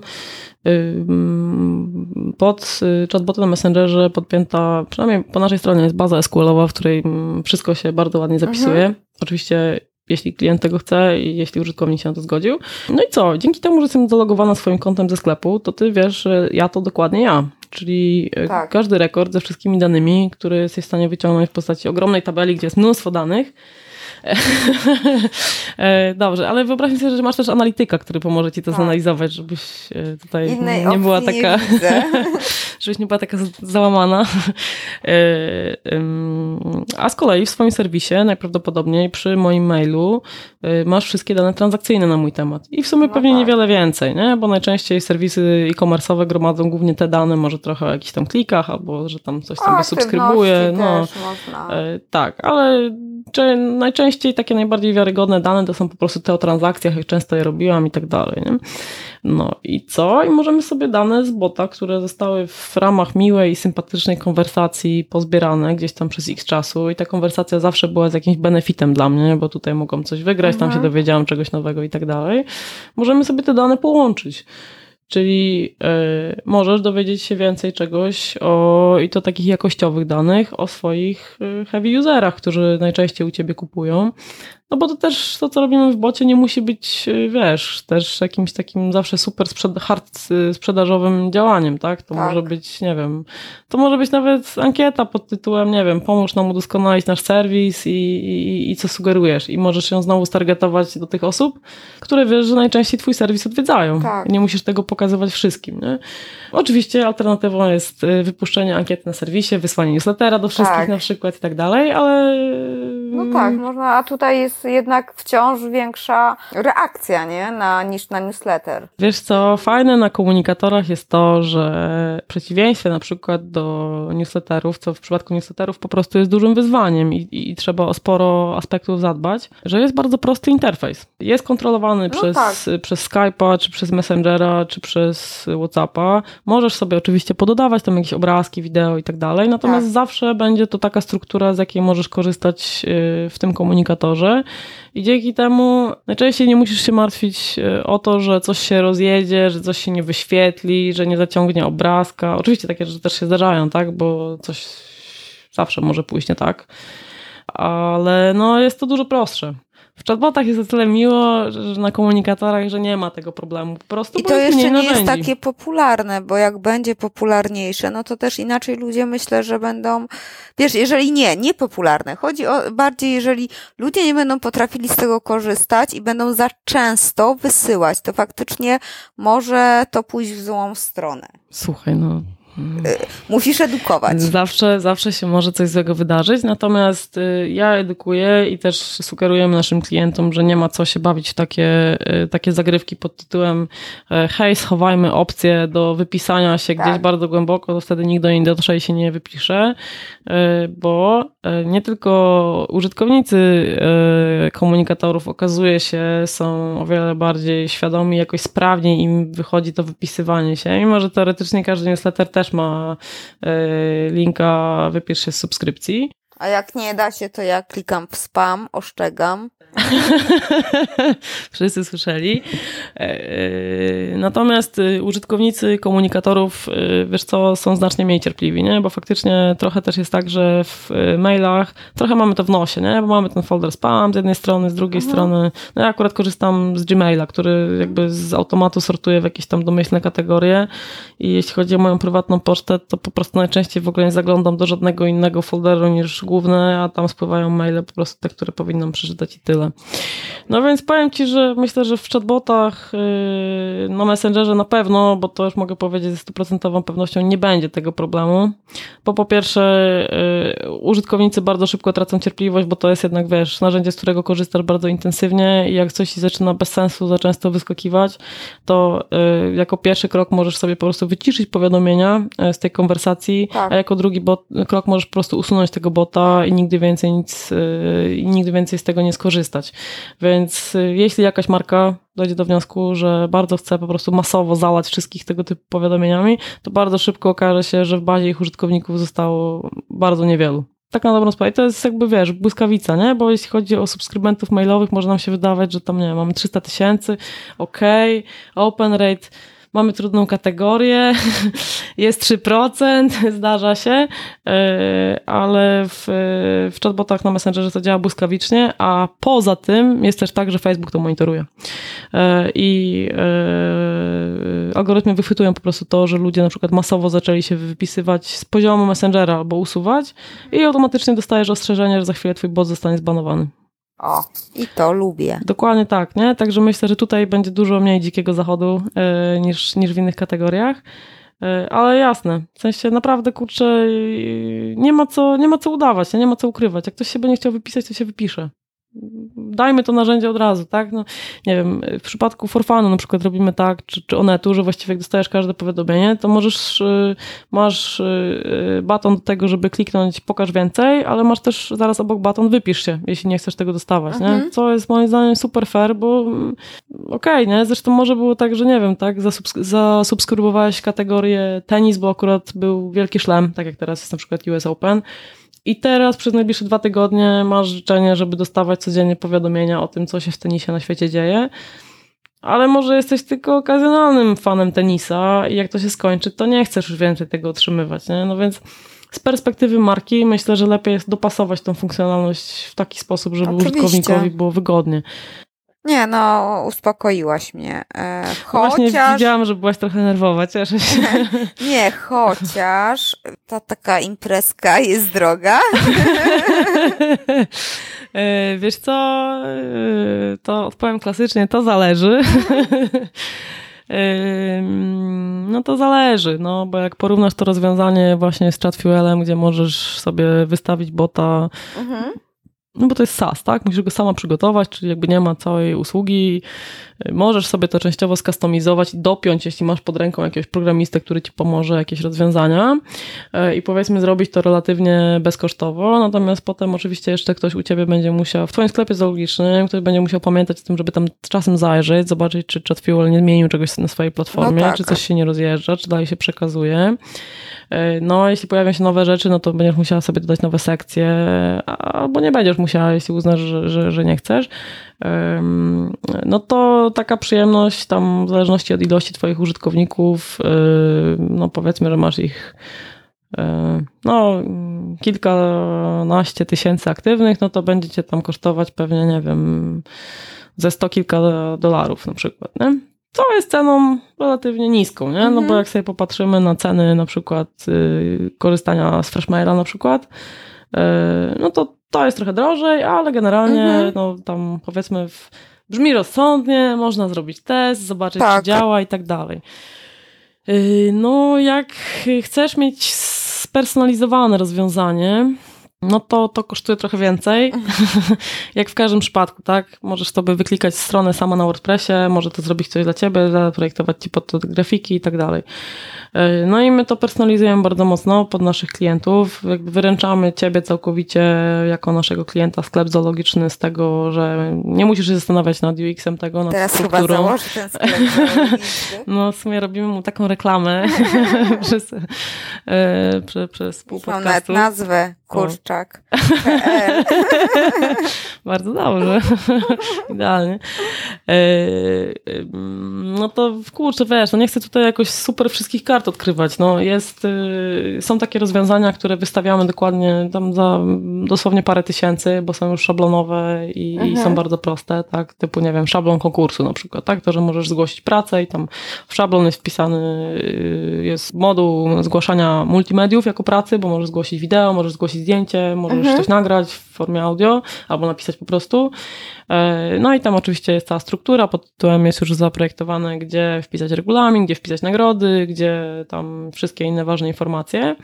pod y, chatbotem na Messengerze podpięta, przynajmniej po naszej stronie jest baza SQL-owa, w której mm, wszystko się bardzo ładnie zapisuje. Mhm. Oczywiście jeśli klient tego chce i jeśli użytkownik się na to zgodził. No i co? Dzięki temu, że jestem zalogowana swoim kontem ze sklepu, to ty wiesz, że ja to dokładnie ja. Czyli e, tak. każdy rekord ze wszystkimi danymi, który jesteś w stanie wyciągnąć w postaci ogromnej tabeli, gdzie jest mnóstwo danych, [LAUGHS] dobrze, ale wyobraź sobie, że masz też analityka, który pomoże ci to tak. zanalizować, żebyś e, tutaj Innej nie była taka. Nie [LAUGHS] żebyś nie była taka załamana. E, a z kolei w swoim serwisie najprawdopodobniej przy moim mailu masz wszystkie dane transakcyjne na mój temat. I w sumie no pewnie tak. niewiele więcej, nie? bo najczęściej serwisy e-commerce'owe gromadzą głównie te dane, może trochę o jakichś tam klikach, albo że tam coś tam subskrybuje. No, tak, ale czy najczęściej takie najbardziej wiarygodne dane to są po prostu te o transakcjach, jak często je robiłam i tak dalej. Nie? No i co? I możemy sobie dane z bota, które zostały w ramach miłej i sympatycznej konwersacji pozbierane gdzieś tam przez x czasu i ta konwersacja zawsze była z jakimś benefitem dla mnie, bo tutaj mogłam coś wygrać, mhm. tam się mhm. dowiedziałam czegoś nowego i tak dalej. Możemy sobie te dane połączyć. Czyli y, możesz dowiedzieć się więcej czegoś o, i to takich jakościowych danych o swoich y, heavy userach, którzy najczęściej u ciebie kupują. No bo to też to, co robimy w bocie, nie musi być, y, wiesz, też jakimś takim zawsze super sprzed hard y, sprzedażowym działaniem, tak? To tak. może być, nie wiem, to może być nawet ankieta pod tytułem, nie wiem, pomóż nam udoskonalić nasz serwis i, i, i co sugerujesz. I możesz ją znowu stargetować do tych osób, które wiesz, że najczęściej twój serwis odwiedzają. Tak. Nie musisz tego pokazywać wszystkim, nie? Oczywiście alternatywą jest y, wypuszczenie ankiety na serwisie, wysłanie newslettera do wszystkich tak. na przykład i tak dalej, ale... No tak, można, a tutaj jest jednak wciąż większa reakcja, nie? Na, niż na newsletter. Wiesz co, fajne na komunikatorach jest to, że w przeciwieństwie na przykład do newsletterów, co w przypadku newsletterów po prostu jest dużym wyzwaniem i, i trzeba o sporo aspektów zadbać, że jest bardzo prosty interfejs. Jest kontrolowany no przez, tak. przez Skype'a, czy przez Messengera, czy przez Whatsappa. Możesz sobie oczywiście pododawać tam jakieś obrazki, wideo i tak dalej, natomiast tak. zawsze będzie to taka struktura, z jakiej możesz korzystać y, w tym komunikatorze i dzięki temu najczęściej nie musisz się martwić e, o to, że coś się rozjedzie, że coś się nie wyświetli, że nie zaciągnie obrazka. Oczywiście takie rzeczy też się zdarzają, tak? Bo coś zawsze może pójść nie tak. Ale no jest to dużo prostsze. W chatbotach jest o tyle miło, że na komunikatorach, że nie ma tego problemu. Po prostu I to jeszcze nie jest takie popularne, bo jak będzie popularniejsze, no to też inaczej ludzie myślę, że będą, wiesz, jeżeli nie, niepopularne. Chodzi o bardziej, jeżeli ludzie nie będą potrafili z tego korzystać i będą za często wysyłać, to faktycznie może to pójść w złą stronę. Słuchaj, no musisz edukować. Zawsze, zawsze się może coś złego wydarzyć, natomiast y, ja edukuję i też sugerujemy naszym klientom, że nie ma co się bawić w takie, y, takie zagrywki pod tytułem hej, schowajmy opcję do wypisania się tak. gdzieś bardzo głęboko, to wtedy nikt do niej dotrze i się nie wypisze, bo nie tylko użytkownicy komunikatorów okazuje się są o wiele bardziej świadomi, jakoś sprawniej im wychodzi to wypisywanie się, mimo że teoretycznie każdy newsletter też też ma e, linka wypisz się z subskrypcji. A jak nie da się, to ja klikam w spam, oszczegam. [LAUGHS] Wszyscy słyszeli. E, e, natomiast y, użytkownicy komunikatorów, y, wiesz co, są znacznie mniej cierpliwi, nie? Bo faktycznie trochę też jest tak, że w y, mailach trochę mamy to w nosie, nie? Bo mamy ten folder spam z jednej strony, z drugiej mhm. strony. No ja akurat korzystam z Gmaila, który jakby z automatu sortuje w jakieś tam domyślne kategorie i jeśli chodzi o moją prywatną pocztę, to po prostu najczęściej w ogóle nie zaglądam do żadnego innego folderu niż główne, a tam spływają maile po prostu te, które powinnam przeczytać i tyle. No więc powiem Ci, że myślę, że w chatbotach yy, na Messengerze na pewno, bo to już mogę powiedzieć ze stuprocentową pewnością, nie będzie tego problemu, bo po pierwsze yy, użytkownicy bardzo szybko tracą cierpliwość, bo to jest jednak, wiesz, narzędzie, z którego korzystasz bardzo intensywnie i jak coś Ci zaczyna bez sensu za często wyskakiwać, to yy, jako pierwszy krok możesz sobie po prostu wyciszyć powiadomienia z tej konwersacji, tak. a jako drugi bot, krok możesz po prostu usunąć tego bota i nigdy więcej nic, i nigdy więcej z tego nie skorzystać. Więc y, jeśli jakaś marka dojdzie do wniosku, że bardzo chce po prostu masowo zalać wszystkich tego typu powiadomieniami, to bardzo szybko okaże się, że w bazie ich użytkowników zostało bardzo niewielu. Tak na dobrą sprawę. I to jest jakby, wiesz, błyskawica, nie? Bo jeśli chodzi o subskrybentów mailowych, może nam się wydawać, że tam, nie wiem, mamy 300 tysięcy, ok, open rate mamy trudną kategorię, [LAUGHS] jest 3%, [LAUGHS] zdarza się, e, ale w, w chatbotach na Messengerze to działa błyskawicznie, a poza tym jest też tak, że Facebook to monitoruje. E, I algorytmy wychwytują po prostu to, że ludzie na przykład masowo zaczęli się wypisywać z poziomu Messengera albo usuwać i automatycznie dostajesz ostrzeżenie, że za chwilę twój bot zostanie zbanowany. O, i to lubię. Dokładnie tak, nie? Także myślę, że tutaj będzie dużo mniej dzikiego zachodu yy, niż, niż w innych kategoriach. Yy, ale jasne, w sensie naprawdę kurczę, yy, nie ma co, nie ma co udawać, nie ma co ukrywać. Jak ktoś się będzie chciał wypisać, to się wypisze dajmy to narzędzie od razu, tak? No, nie wiem, w przypadku forfanu na przykład robimy tak, czy, czy onetu, że właściwie jak dostajesz każde powiadomienie, to możesz, y, masz y, baton do tego, żeby kliknąć pokaż więcej, ale masz też zaraz obok baton wypisz się, jeśli nie chcesz tego dostawać, mhm. nie? Co jest moim zdaniem super fair, bo mm, okej, okay, nie? Zresztą może było tak, że nie wiem, tak? Zasubsk zasubskrybowałeś kategorię tenis, bo akurat był wielki szlem, tak jak teraz jest na przykład US Open, i teraz przez najbliższe dwa tygodnie masz życzenie, żeby dostawać codziennie powiadomienia o tym, co się w tenisie na świecie dzieje. Ale może jesteś tylko okazjonalnym fanem tenisa i jak to się skończy, to nie chcesz już więcej tego otrzymywać. Nie? No więc z perspektywy marki myślę, że lepiej jest dopasować tą funkcjonalność w taki sposób, żeby Oczywiście. użytkownikowi było wygodnie. Nie, no, uspokoiłaś mnie. E, chociaż... Właśnie widziałam, że byłaś trochę nerwowa, cieszę się. [LAUGHS] Nie, chociaż ta taka imprezka jest droga. [LAUGHS] E, wiesz co, e, to odpowiem klasycznie, to zależy. [LAUGHS] E, no to zależy, no bo jak porównasz to rozwiązanie właśnie z ChatFuelem, gdzie możesz sobie wystawić bota mhm no bo to jest SaaS, tak? Musisz go sama przygotować, czyli jakby nie ma całej usługi. Możesz sobie to częściowo skustomizować i dopiąć, jeśli masz pod ręką jakiegoś programistę, który ci pomoże jakieś rozwiązania e, i powiedzmy zrobić to relatywnie bezkosztowo, natomiast potem oczywiście jeszcze ktoś u ciebie będzie musiał, w twoim sklepie zoologicznym, ktoś będzie musiał pamiętać o tym, żeby tam czasem zajrzeć, zobaczyć, czy ChatFuel nie zmienił czegoś na swojej platformie, no tak. czy coś się nie rozjeżdża, czy dalej się przekazuje. E, no, jeśli pojawią się nowe rzeczy, no to będziesz musiała sobie dodać nowe sekcje, albo nie będziesz musiała, jeśli uznasz, że, że, że nie chcesz. No to taka przyjemność tam w zależności od ilości twoich użytkowników, no powiedzmy, że masz ich no kilkanaście tysięcy aktywnych, no to będzie cię tam kosztować pewnie, nie wiem, ze sto kilka dolarów na przykład, nie? co jest ceną relatywnie niską, nie? No bo mhm. jak sobie popatrzymy na ceny na przykład y, korzystania z Freshmaila na przykład, y, no to to jest trochę drożej, ale generalnie mhm. no tam powiedzmy w, brzmi rozsądnie, można zrobić test, zobaczyć tak. czy działa i tak dalej. Y, no jak chcesz mieć spersonalizowane rozwiązanie, no to to kosztuje trochę więcej. [LAUGHS] Jak w każdym przypadku, tak? Możesz sobie wyklikać stronę sama na WordPressie, może to zrobić coś dla ciebie, zaprojektować ci pod to grafiki i tak dalej. E, no i my to personalizujemy bardzo mocno pod naszych klientów. Jakby wyręczamy ciebie całkowicie jako naszego klienta sklep zoologiczny z tego, że nie musisz się zastanawiać nad UX-em tego, nad Teraz strukturą. chyba ten sklep [LAUGHS] No w sumie robimy mu taką reklamę [LAUGHS] przez, e, przez, przez pół podcastu. Mam nawet nazwę kurczak. [LAUGHS] [LAUGHS] Bardzo dobrze. [LAUGHS] Idealnie. E, no to kurczę, wiesz, no nie chcę tutaj jakoś super wszystkich kart odkrywać. No jest, y, są takie rozwiązania, które wystawiamy dokładnie tam za dosłownie parę tysięcy, bo są już szablonowe i, i są mhm. bardzo proste, tak? Typu, nie wiem, szablon konkursu na przykład, tak? To, że możesz zgłosić pracę i tam w szablon jest wpisany, jest moduł zgłaszania multimediów jako pracy, bo możesz zgłosić wideo, możesz zgłosić zdjęcie, możesz mhm. coś nagrać w formie audio albo napisać po prostu. E, no i tam oczywiście jest cała struktura, pod tytułem jest już zaprojektowane, gdzie wpisać regulamin, gdzie wpisać nagrody, gdzie tam wszystkie inne ważne informacje.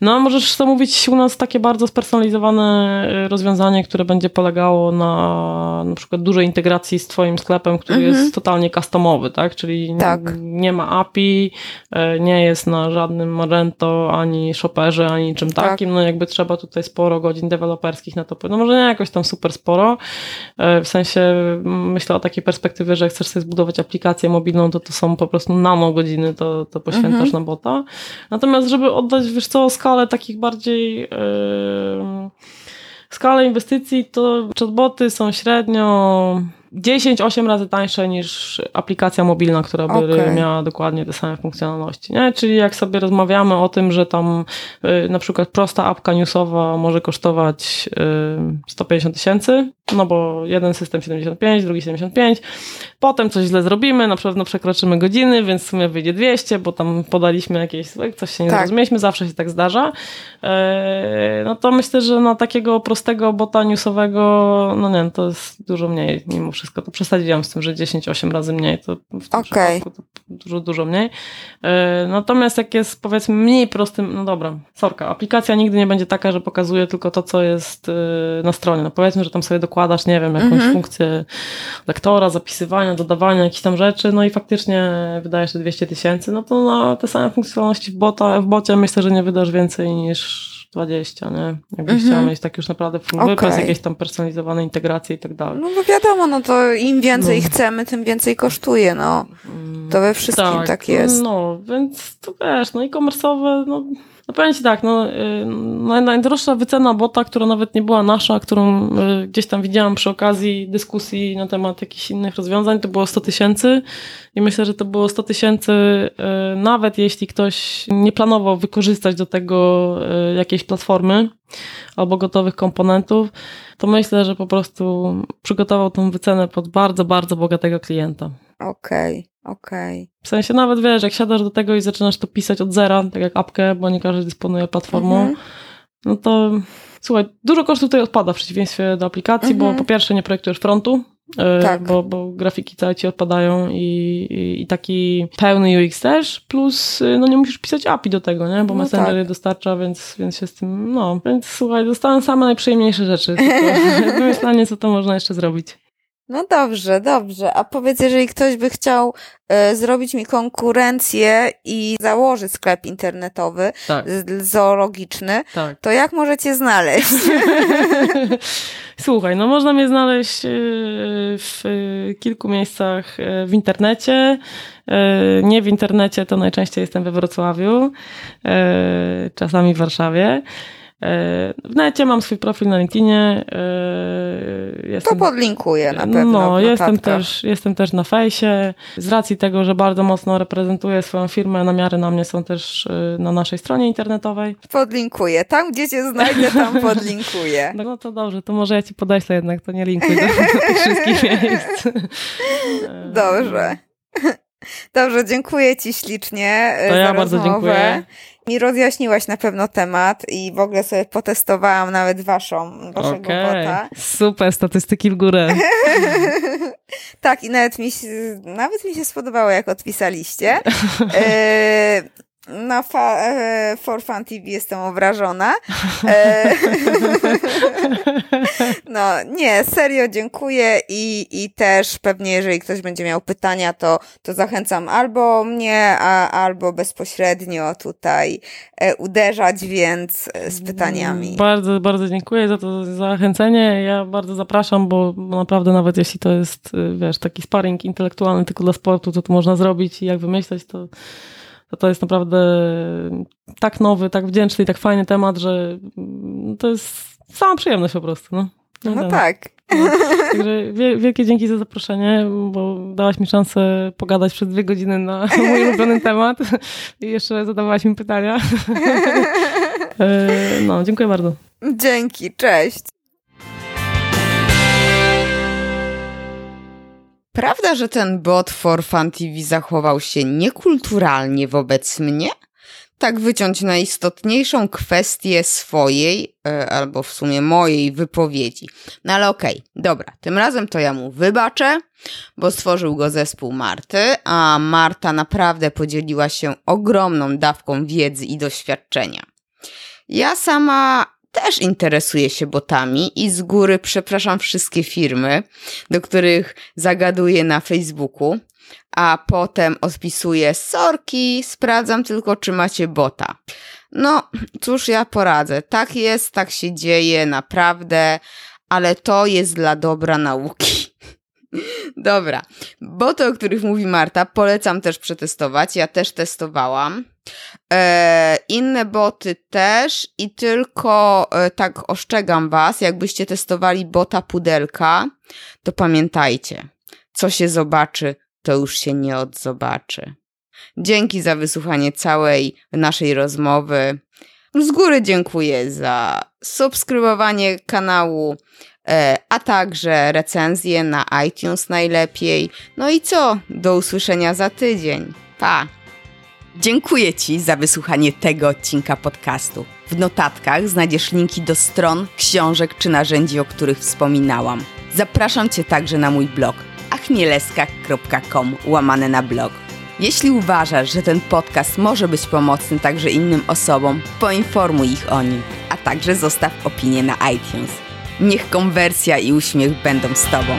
No, możesz zamówić u nas takie bardzo spersonalizowane e, rozwiązanie, które będzie polegało na na przykład dużej integracji z Twoim sklepem, który mhm. jest totalnie customowy, tak? Czyli tak. Nie, ma API, e, nie jest na żadnym Magento, ani Shopperze, ani czym tak. takim. No, jakby trzeba tutaj sporo godzin deweloperskich na to. No, może nie jakoś tam super sporo. E, w sensie myślę o takiej perspektywie, że jak chcesz sobie zbudować aplikację mobilną, to to są po prostu nano godziny, to, to poświęcasz mhm. na bota. Natomiast, żeby oddać, wiesz co, skalę takich bardziej yy, skalę inwestycji, to chatboty są średnio 10-8 razy tańsze niż aplikacja mobilna, która by Okej. miała dokładnie te same funkcjonalności. Nie? Czyli jak sobie rozmawiamy o tym, że tam y, na przykład prosta apka newsowa może kosztować y, 150 tysięcy, no bo jeden system 75, drugi 75, potem coś źle zrobimy, na pewno przekroczymy godziny, więc w sumie wyjdzie 200, bo tam podaliśmy jakieś, coś się nie Tak. zrozumieliśmy, zawsze się tak zdarza. E, No to myślę, że na takiego prostego bota newsowego, no nie to jest dużo mniej mimo wszystko. To przesadziłam z tym, że 10-8 razy mniej, to w tym przypadku to dużo, dużo mniej. E, Natomiast jak jest powiedzmy mniej prostym, no dobra, sorka, aplikacja nigdy nie będzie taka, że pokazuje tylko to, co jest e, na stronie. No powiedzmy, że tam sobie dokładasz, nie wiem, jakąś Mhm. funkcję lektora, zapisywania, dodawania jakichś tam rzeczy, no i faktycznie wydajesz te 200 tysięcy, no to na te same funkcjonalności w, bota, w bocie myślę, że nie wydasz więcej niż 20, nie? Jakbyś Mhm. chciała mieć tak już naprawdę full wypas, Okej. jakieś tam personalizowane integracje i tak dalej. No bo wiadomo, no to im więcej No. chcemy, tym więcej kosztuje, no. To we wszystkim tak, jest. No, więc to wiesz, no e-commerce'owe, no, no powiem Ci tak, no, y, naj, najdroższa wycena bota, która nawet nie była nasza, którą y, gdzieś tam widziałam przy okazji dyskusji na temat jakichś innych rozwiązań, to było 100 tysięcy i myślę, że to było 100 tysięcy y, nawet jeśli ktoś nie planował wykorzystać do tego y, jakiejś platformy albo gotowych komponentów, to myślę, że po prostu przygotował tą wycenę pod bardzo, bardzo bogatego klienta. Okej, okej. W sensie nawet wiesz, jak siadasz do tego i zaczynasz to pisać od zera, tak jak apkę, bo nie każdy dysponuje platformą, Mhm. no to słuchaj, dużo kosztów tutaj odpada w przeciwieństwie do aplikacji, Mhm. bo po pierwsze nie projektujesz frontu, e, Tak. bo, bo grafiki całe ci odpadają i, i, i taki pełny UX też, plus y, no nie musisz pisać API do tego, nie? bo No Messenger tak. je dostarcza, więc, więc się z tym, no, więc słuchaj, dostałem same najprzyjemniejsze rzeczy, [LAUGHS] [LAUGHS] wymyślanie, co to można jeszcze zrobić. No dobrze, dobrze. A powiedz, jeżeli ktoś by chciał e, zrobić mi konkurencję i założyć sklep internetowy Tak, zoologiczny, tak. to jak możecie znaleźć? [LAUGHS] Słuchaj, no można mnie znaleźć yy, w yy, kilku miejscach w internecie. Nie w internecie, to najczęściej jestem we Wrocławiu, czasami w Warszawie. Yy, W necie mam swój profil na LinkedInie. To Jestem, podlinkuję na pewno. no, jestem też, jestem też na fejsie. Z racji tego, że bardzo mocno reprezentuję swoją firmę, namiary na mnie są też yy, na naszej stronie internetowej. Podlinkuję. Tam, gdzie cię znajdę, tam [LAUGHS] podlinkuję. No, no to dobrze, to może ja ci podeślę jednak, to nie linkuj do, do tych [LAUGHS] wszystkich miejsc. Dobrze. [LAUGHS] Dobrze, dziękuję Ci ślicznie e, To ja bardzo rozmowę. dziękuję. Mi rozjaśniłaś na pewno temat i w ogóle sobie potestowałam nawet waszą, waszego Okej, bota. super, statystyki w górę. [LAUGHS] Tak, i nawet mi się, nawet mi się spodobało, jak odpisaliście. E, na fa, e, For Fun TV jestem obrażona. [LAUGHS] E, no, nie, serio dziękuję i, i też pewnie, jeżeli ktoś będzie miał pytania, to, to zachęcam albo mnie, a, albo bezpośrednio tutaj e, uderzać, więc e, z pytaniami. Bardzo, bardzo dziękuję za to zachęcenie. Ja bardzo zapraszam, bo naprawdę nawet jeśli to jest, y, wiesz, taki sparring intelektualny tylko dla sportu, co tu można zrobić i jak wymyśleć, to to, to jest naprawdę tak nowy, tak wdzięczny i tak fajny temat, że mm, to jest sama przyjemność po prostu. No, No wiem. tak. No, [LAUGHS] Także wie, wielkie dzięki za zaproszenie, bo dałaś mi szansę pogadać przez dwie godziny na [LAUGHS] mój ulubiony temat i jeszcze zadawałaś mi pytania. [LAUGHS] E, No, dziękuję bardzo. Dzięki, cześć. Prawda, że ten bot for Fun TV zachował się niekulturalnie wobec mnie? Tak wyciąć najistotniejszą kwestię swojej, e, albo w sumie mojej wypowiedzi. No ale okej, dobra, tym razem to ja mu wybaczę, bo stworzył go zespół Marty, a Marta naprawdę podzieliła się ogromną dawką wiedzy i doświadczenia. Ja sama też interesuję się botami i z góry przepraszam wszystkie firmy, do których zagaduję na Facebooku, a potem odpisuję sorki, sprawdzam tylko, czy macie bota. No, cóż ja poradzę. Tak jest, tak się dzieje, naprawdę, ale to jest dla dobra nauki. [LAUGHS] Dobra. Boty, o których mówi Marta, polecam też przetestować. Ja też testowałam. E, inne boty też i tylko e, tak ostrzegam Was, jakbyście testowali bota pudelka, to pamiętajcie, co się zobaczy, to już się nie odzobaczy. Dzięki za wysłuchanie całej naszej rozmowy. Z góry dziękuję za subskrybowanie kanału, e, a także recenzję na iTunes najlepiej. No i co? Do usłyszenia za tydzień. Pa! Dziękuję Ci za wysłuchanie tego odcinka podcastu. W notatkach znajdziesz linki do stron, książek czy narzędzi, o których wspominałam. Zapraszam Cię także na mój blog achmieleska.com łamane na blog. Jeśli uważasz, że ten podcast może być pomocny także innym osobom, poinformuj ich o nim, a także zostaw opinię na iTunes. Niech konwersja i uśmiech będą z Tobą.